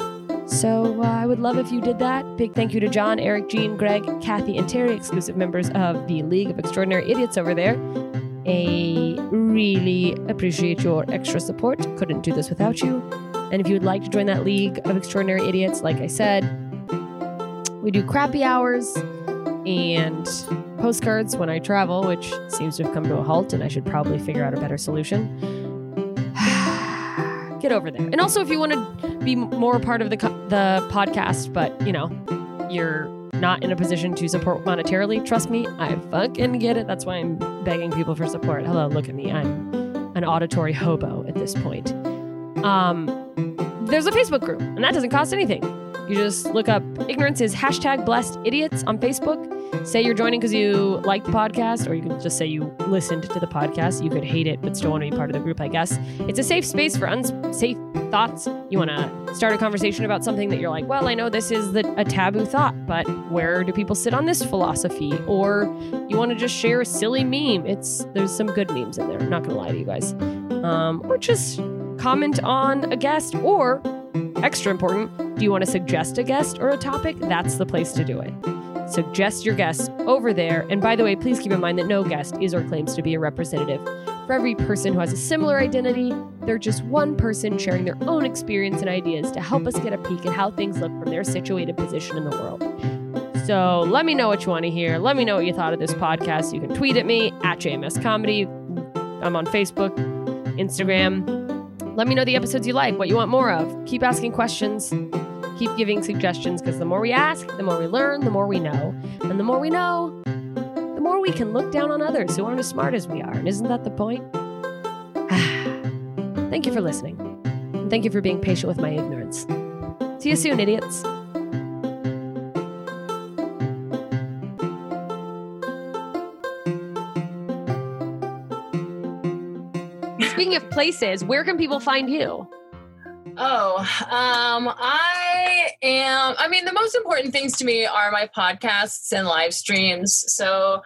So uh, I would love if you did that. Big thank you to John, Eric, Jean, Greg, Kathy, and Terry, exclusive members of the League of Extraordinary Idiots over there. I really appreciate your extra support. Couldn't do this without you. And if you would like to join that League of Extraordinary Idiots, like I said, we do crappy hours and postcards when I travel, which seems to have come to a halt, and I should probably figure out a better solution. Get over there. And also, if you want to be more part of the co- the podcast, but you know, you're not in a position to support monetarily, trust me, I fucking get it. That's why I'm begging people for support. Hello, look at me. I'm an auditory hobo at this point. Um, there's a Facebook group, and that doesn't cost anything. You just look up ignorance is hashtag blessed idiots on Facebook. Say you're joining because you like the podcast, or you can just say you listened to the podcast. You could hate it, but still want to be part of the group, I guess. It's a safe space for unsafe thoughts. You want to start a conversation about something that you're like, well, I know this is the, a taboo thought, but where do people sit on this philosophy? Or you want to just share a silly meme. It's there's some good memes in there. I'm not gonna lie to you guys. Um, or just comment on a guest, or extra important, do you want to suggest a guest or a topic? That's the place to do it. Suggest your guests over there. And by the way, please keep in mind that no guest is or claims to be a representative. For every person who has a similar identity, they're just one person sharing their own experience and ideas to help us get a peek at how things look from their situated position in the world. So let me know what you want to hear. Let me know what you thought of this podcast. You can tweet at me at JMS Comedy. I'm on Facebook, Instagram. Let me know the episodes you like, what you want more of. Keep asking questions. Keep giving suggestions because the more we ask, the more we learn, the more we know. And the more we know, the more we can look down on others who aren't as smart as we are. And isn't that the point? thank you for listening. And thank you for being patient with my ignorance. See you soon, idiots. Of places, where can people find you? Oh, um, I am. I mean, the most important things to me are my podcasts and live streams. So,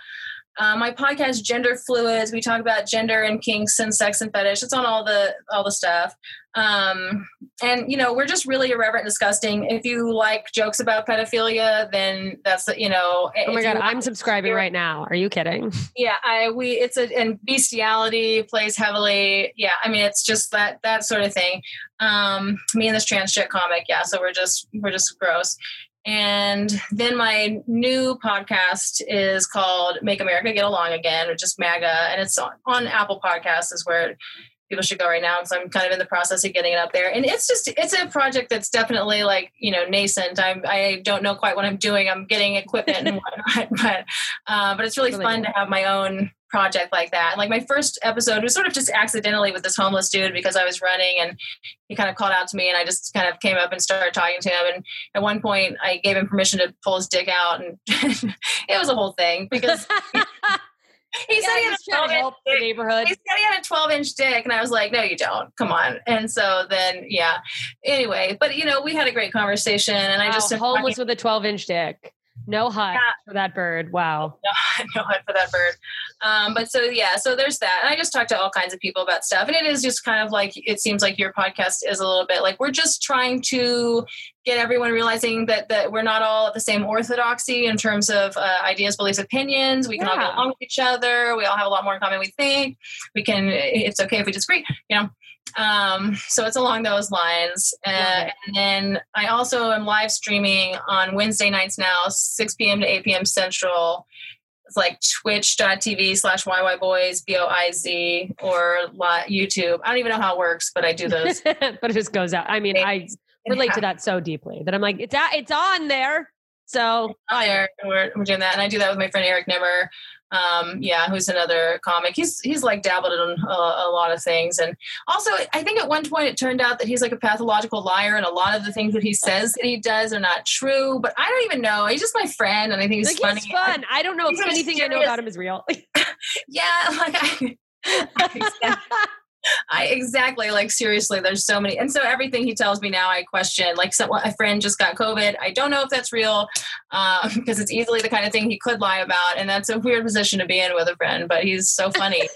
uh, my podcast, Gender Fluids, we talk about gender and kinks and sex and fetish. It's on all the all the stuff. Um, and you know, we're just really irreverent, and disgusting. If you like jokes about pedophilia, then that's you know. Oh my god, I'm subscribing right now. Are you kidding? Yeah, I we it's a and bestiality plays heavily. Yeah, I mean it's just that that sort of thing. Um, me and this trans chick comic, yeah. So we're just we're just gross. And then my new podcast is called Make America Get Along Again, which is MAGA, and it's on, on Apple Podcasts is where people should go right now because I'm kind of in the process of getting it up there. And it's just it's a project that's definitely like you know nascent. I'm I don't know quite what I'm doing. I'm getting equipment and whatnot, but uh, but it's really, Really fun cool. to have my own project like that. And like my first episode was sort of just accidentally with this homeless dude because I was running and he kind of called out to me and I just kind of came up and started talking to him. And at one point I gave him permission to pull his dick out and it was a whole thing because he said he had a trying 12 to inch help the dick. neighborhood. He said he had a 12 inch dick, and I was like, no, you don't. Come on. And so then, yeah. Anyway, but you know, we had a great conversation, and I Wow, just am homeless with a 12 inch dick. No hut Yeah. for that bird. Wow. no, no hunt for that bird. Um, but so yeah, so there's that. And I just talk to all kinds of people about stuff, and it is just kind of like it seems like your podcast is a little bit like we're just trying to get everyone realizing that that we're not all at the same orthodoxy in terms of uh, ideas, beliefs, opinions. We can all get along with each other. We all have a lot more in common than we think. We can. It's okay if we disagree. You know. Um, so it's along those lines. Uh, and then I also am live streaming on Wednesday nights now, 6 p.m. to 8 p.m. Central. It's like twitch.tv slash YYBoys, B O I Z, or YouTube. I don't even know how it works, but I do those. but it just goes out. I mean, I relate to that so deeply that I'm like, it's it's on there. So on there. We're, we're doing that, and I do that with my friend Eric Nimmer. Um, yeah, who's another comic. He's he's like dabbled in a, a lot of things, and also I think at one point it turned out that he's like a pathological liar, and a lot of the things that he says that he does are not true. But I don't even know. He's just my friend, and I think he's like funny. he's fun. I don't know if anything I know about him is real. yeah, like I, I, exactly like seriously. There's so many, and so everything he tells me now, I question. Like, so a friend just got COVID. I don't know if that's real um, because it's easily the kind of thing he could lie about, and that's a weird position to be in with a friend. But he's so funny.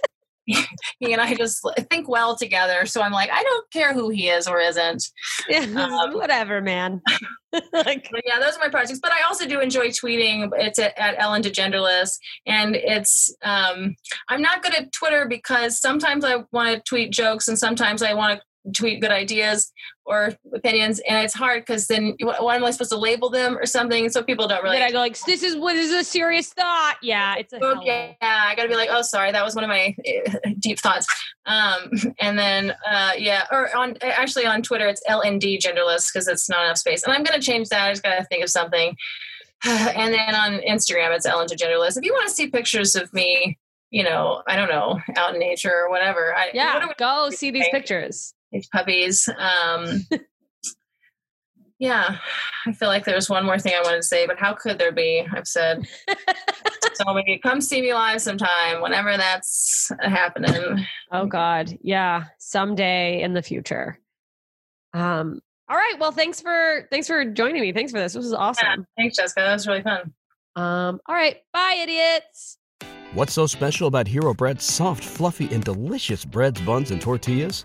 he and I just think well together. So I'm like, I don't care who he is or isn't. Um, Whatever, man. like, yeah, those are my projects. But I also do enjoy tweeting. It's at, at Ellen DeGenderless, and it's um, I'm not good at Twitter because sometimes I want to tweet jokes and sometimes I want to tweet good ideas or opinions, and it's hard because then what, what am I supposed to label them or something? So people don't really. then I go like, this is what is a serious thought. Yeah, it's a Okay, yeah, I gotta be like, oh, sorry, that was one of my uh, deep thoughts. Um, and then, uh, yeah, or on actually on Twitter, it's LND genderless because it's not enough space. And I'm gonna change that. I just gotta think of something. and then on Instagram, it's Ellen genderless. If you want to see pictures of me, you know, I don't know, out in nature or whatever. I, Yeah, what we- go see these pictures. These puppies. Um, yeah, I feel like there's one more thing I wanted to say, but how could there be? I've said so many. Come see me live sometime, whenever that's happening. Oh God, yeah, someday in the future. Um. All right. Well, thanks for thanks for joining me. Thanks for this. This was Yeah, awesome. thanks, Jessica. That was really fun. Um. All right. Bye, idiots. What's so special about Hero Bread's soft, fluffy, and delicious breads, buns, and tortillas?